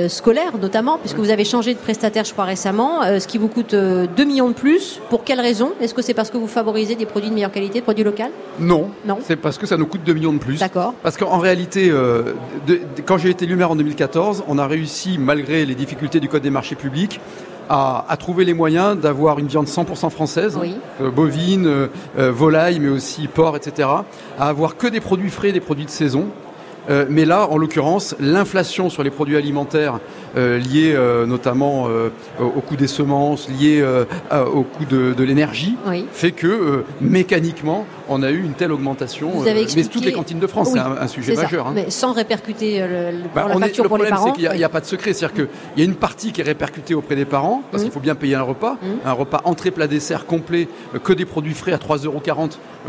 scolaire notamment, puisque vous avez changé de prestataire, je crois, récemment, ce qui vous coûte 2 millions de plus. Pour quelle raison? Est-ce que c'est parce que vous favorisez des produits de meilleure qualité, des produits locaux? Non. Non. C'est parce que ça nous coûte 2 millions de plus. D'accord. Parce qu'en réalité, euh, quand j'ai été lumière en 2014, on a réussi, malgré les difficultés du Code des marchés publics, à, trouver les moyens d'avoir une viande 100% française, euh, bovine, euh, volaille, mais aussi porc, etc., à avoir que des produits frais, des produits de saison. mais là, en l'occurrence, l'inflation sur les produits alimentaires euh, liées euh, notamment euh, au coût des semences, liées au coût de, de l'énergie, fait que mécaniquement, on a eu une telle augmentation. Vous avez expliqué... mais toutes les cantines de France, c'est un, sujet majeur. Hein. Mais sans répercuter le, bah, la facture. Le problème, c'est qu'il n'y a, pas de secret. C'est-à-dire qu'il y a une partie qui est répercutée auprès des parents, parce mmh. qu'il faut bien payer un repas. Mmh. Un repas entrée, plat, dessert complet, que des produits frais à 3,40 euros.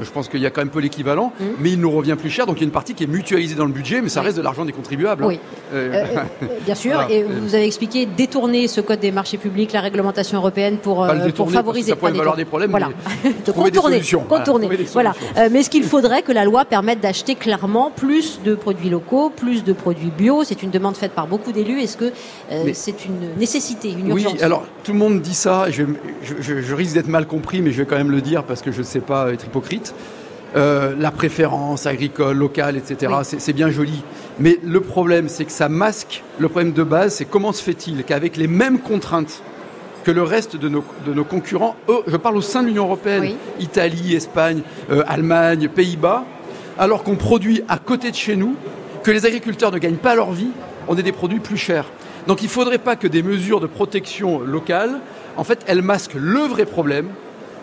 Je pense qu'il y a quand même peu l'équivalent. Mmh. Mais il nous revient plus cher. Donc il y a une partie qui est mutualisée dans le budget, mais ça reste de l'argent des contribuables. Hein. Oui. bien sûr. Et vous avez expliqué détourner ce code des marchés publics, la réglementation européenne pour, euh, pour favoriser. Ça pourrait valoir des problèmes. Voilà. de contourner. Contourner. Voilà. Euh, mais ce qu'il faudrait que la loi permette d'acheter clairement plus de produits locaux, plus de produits bio. C'est une demande faite par beaucoup d'élus. Est-ce que euh, c'est une nécessité, une urgence? Oui. Alors tout le monde dit ça. Je, je, je risque d'être mal compris, mais je vais quand même le dire parce que je ne sais pas être hypocrite. Euh, la préférence agricole, locale, etc. C'est bien joli. Mais le problème, c'est que ça masque le problème de base, c'est comment se fait-il qu'avec les mêmes contraintes que le reste de nos, de nos concurrents, eux, je parle au sein de l'Union européenne, Italie, Espagne, euh, Allemagne, Pays-Bas, alors qu'on produit à côté de chez nous, que les agriculteurs ne gagnent pas leur vie, on est des produits plus chers. Donc il ne faudrait pas que des mesures de protection locale, en fait, elles masquent le vrai problème,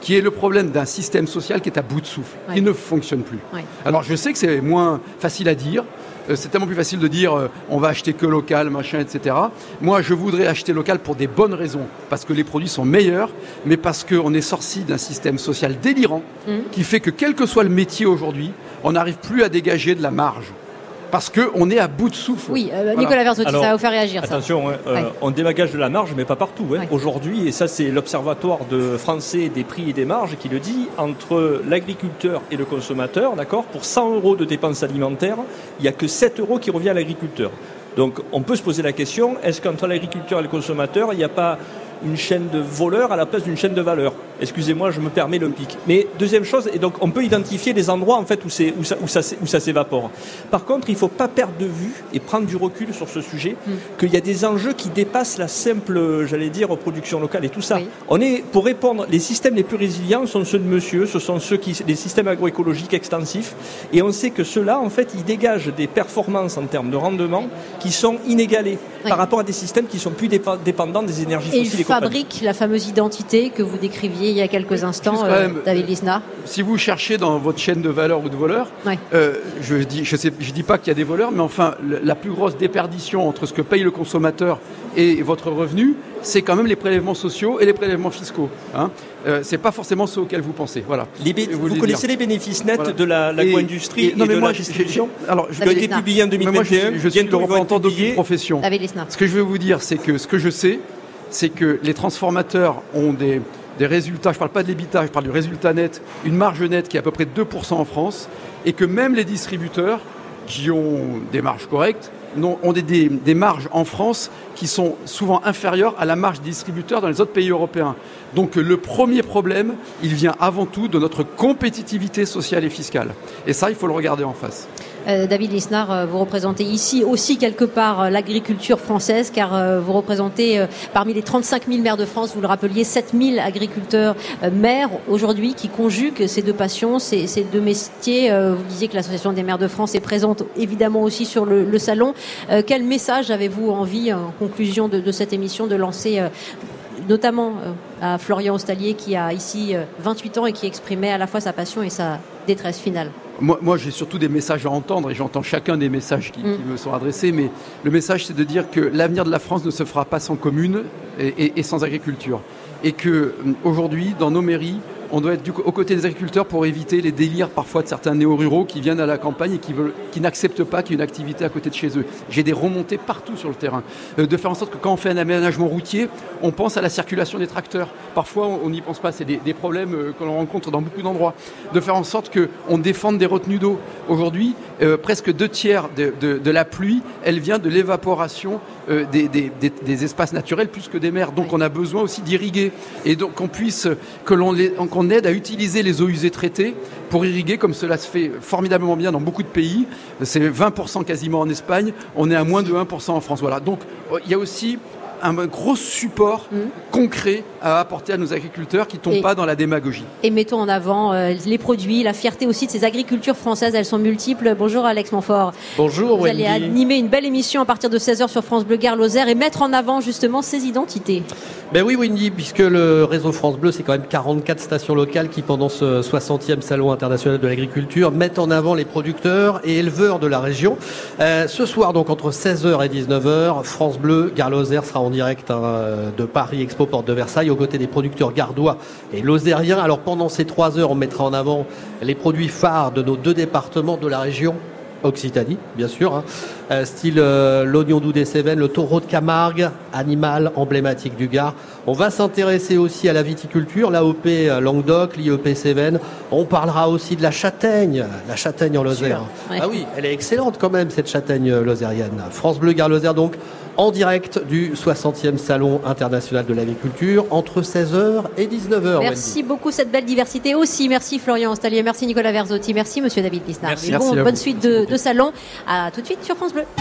qui est le problème d'un système social qui est à bout de souffle, qui ne fonctionne plus. Alors je sais que c'est moins facile à dire, c'est tellement plus facile de dire euh, on va acheter que local, machin, etc. Moi, je voudrais acheter local pour des bonnes raisons, parce que les produits sont meilleurs, mais parce qu'on est sorti d'un système social délirant mmh. qui fait que quel que soit le métier aujourd'hui, on n'arrive plus à dégager de la marge parce qu'on est à bout de souffle. Oui, euh, Nicolas Verzotti, ça va vous faire réagir. Attention, hein, euh, on débagage de la marge, mais pas partout. Hein. Aujourd'hui, et ça c'est l'Observatoire de français des prix et des marges qui le dit, entre l'agriculteur et le consommateur, d'accord, pour 100 euros de dépenses alimentaires, il n'y a que 7 euros qui revient à l'agriculteur. Donc on peut se poser la question, est-ce qu'entre l'agriculteur et le consommateur, il n'y a pas une chaîne de voleurs à la place d'une chaîne de valeur. Excusez-moi, je me permets le pic. Mais deuxième chose, et donc on peut identifier les endroits en fait où, c'est, où, ça, où, ça, où ça s'évapore. Par contre, il ne faut pas perdre de vue et prendre du recul sur ce sujet, mm. qu'il y a des enjeux qui dépassent la simple, j'allais dire, production locale et tout ça. On est, pour répondre, les systèmes les plus résilients sont ceux de monsieur, ce sont ceux qui, les systèmes agroécologiques extensifs, et on sait que ceux-là, en fait, ils dégagent des performances en termes de rendement qui sont inégalées par rapport à des systèmes qui sont plus dépendants des énergies fossiles fabrique la fameuse identité que vous décriviez il y a quelques instants, euh, David Lisna. Si vous cherchez dans votre chaîne de valeur ou de voleurs, euh, je dis, je sais, je dis pas qu'il y a des voleurs, mais enfin, la plus grosse déperdition entre ce que paye le consommateur et votre revenu, c'est quand même les prélèvements sociaux et les prélèvements fiscaux. Hein. Euh, c'est pas forcément ceux auxquels vous pensez. Voilà. vous connaissez les bénéfices nets de l'agro-industrie et, de la distribution Alors, je, été publié en 2021. je, suis le représentant d'aucune profession. Ce que je veux vous dire, c'est que ce que je sais, c'est que les transformateurs ont des, résultats, je ne parle pas de l'habitat, je parle du résultat net, une marge nette qui est à peu près 2% en France, et que même les distributeurs, qui ont des marges correctes, ont des, des, marges en France qui sont souvent inférieures à la marge des distributeurs dans les autres pays européens. Donc le premier problème, il vient avant tout de notre compétitivité sociale et fiscale. Et ça, il faut le regarder en face. Euh, David Lisnard, euh, vous représentez ici aussi quelque part euh, l'agriculture française, car vous représentez parmi les 35 000 maires de France, vous le rappeliez, 7 000 agriculteurs maires aujourd'hui qui conjuguent ces deux passions, ces, deux métiers. Vous disiez que l'Association des maires de France est présente évidemment aussi sur le, salon. Quel message avez-vous envie, en conclusion de, cette émission, de lancer notamment à Florian Ostalier qui a ici 28 ans et qui exprimait à la fois sa passion et sa détresse finale? Moi, j'ai surtout des messages à entendre et j'entends chacun des messages qui, mm. me sont adressés, mais le message, c'est de dire que l'avenir de la France ne se fera pas sans commune et, sans agriculture. Et que euh, aujourd'hui, dans nos mairies, on doit être aux côtés des agriculteurs pour éviter les délires parfois de certains néo-ruraux qui viennent à la campagne et qui n'acceptent pas qu'il y ait une activité à côté de chez eux. J'ai des remontées partout sur le terrain. Euh, de faire en sorte que quand on fait un aménagement routier, on pense à la circulation des tracteurs. Parfois, on n'y pense pas. C'est des, des problèmes euh, que l'on rencontre dans beaucoup d'endroits. De faire en sorte qu'on défende des retenues d'eau. Aujourd'hui, euh, presque deux tiers de, de, de, la pluie, elle vient de l'évaporation euh, des, des, des, espaces naturels plus que des mers. Donc on a besoin aussi d'irriguer et donc qu'on puisse que l'on qu'on aide à utiliser les eaux usées traitées pour irriguer comme cela se fait formidablement bien dans beaucoup de pays. C'est 20% quasiment en Espagne. On est à moins de 1% en France. Voilà. Donc il y a aussi un gros support mmh. concret à apporter à nos agriculteurs qui ne tombent pas dans la démagogie. Et mettons en avant euh, les produits, la fierté aussi de ces agricultures françaises, elles sont multiples. Bonjour Alex Montfort. Bonjour Vous allez animer une belle émission à partir de 16h sur France Bleu Gare Lozère et mettre en avant justement ces identités. Ben oui Wendy, puisque le réseau France Bleu, c'est quand même 44 stations locales qui pendant ce 60e Salon international de l'agriculture mettent en avant les producteurs et éleveurs de la région. Euh, ce soir donc entre 16h et 19h, France Bleu Gare Lozère sera en direct hein, de Paris Expo Porte de Versailles aux côtés des producteurs gardois et lozériens. Alors pendant ces trois heures, on mettra en avant les produits phares de nos deux départements de la région. Occitanie, bien sûr, hein. Euh, style euh, l'oignon doux des Cévennes, le taureau de Camargue, animal emblématique du Gard. On va s'intéresser aussi à la viticulture, l'AOP Languedoc, l'IEP Cévennes. On parlera aussi de la châtaigne, la châtaigne en Lozère. Ouais. Ah oui, elle est excellente quand même, cette châtaigne lozérienne. France Bleu Gard Lozère, donc, en direct du 60e Salon international de l'agriculture entre 16h et 19h. Merci Wendy. beaucoup cette belle diversité aussi. Merci Florian Ostalier, merci Nicolas Verzotti, merci Monsieur David Lisnard. Merci, bon, merci à bonne vous. suite de, de salon. À tout de suite sur France Bleu. favorite.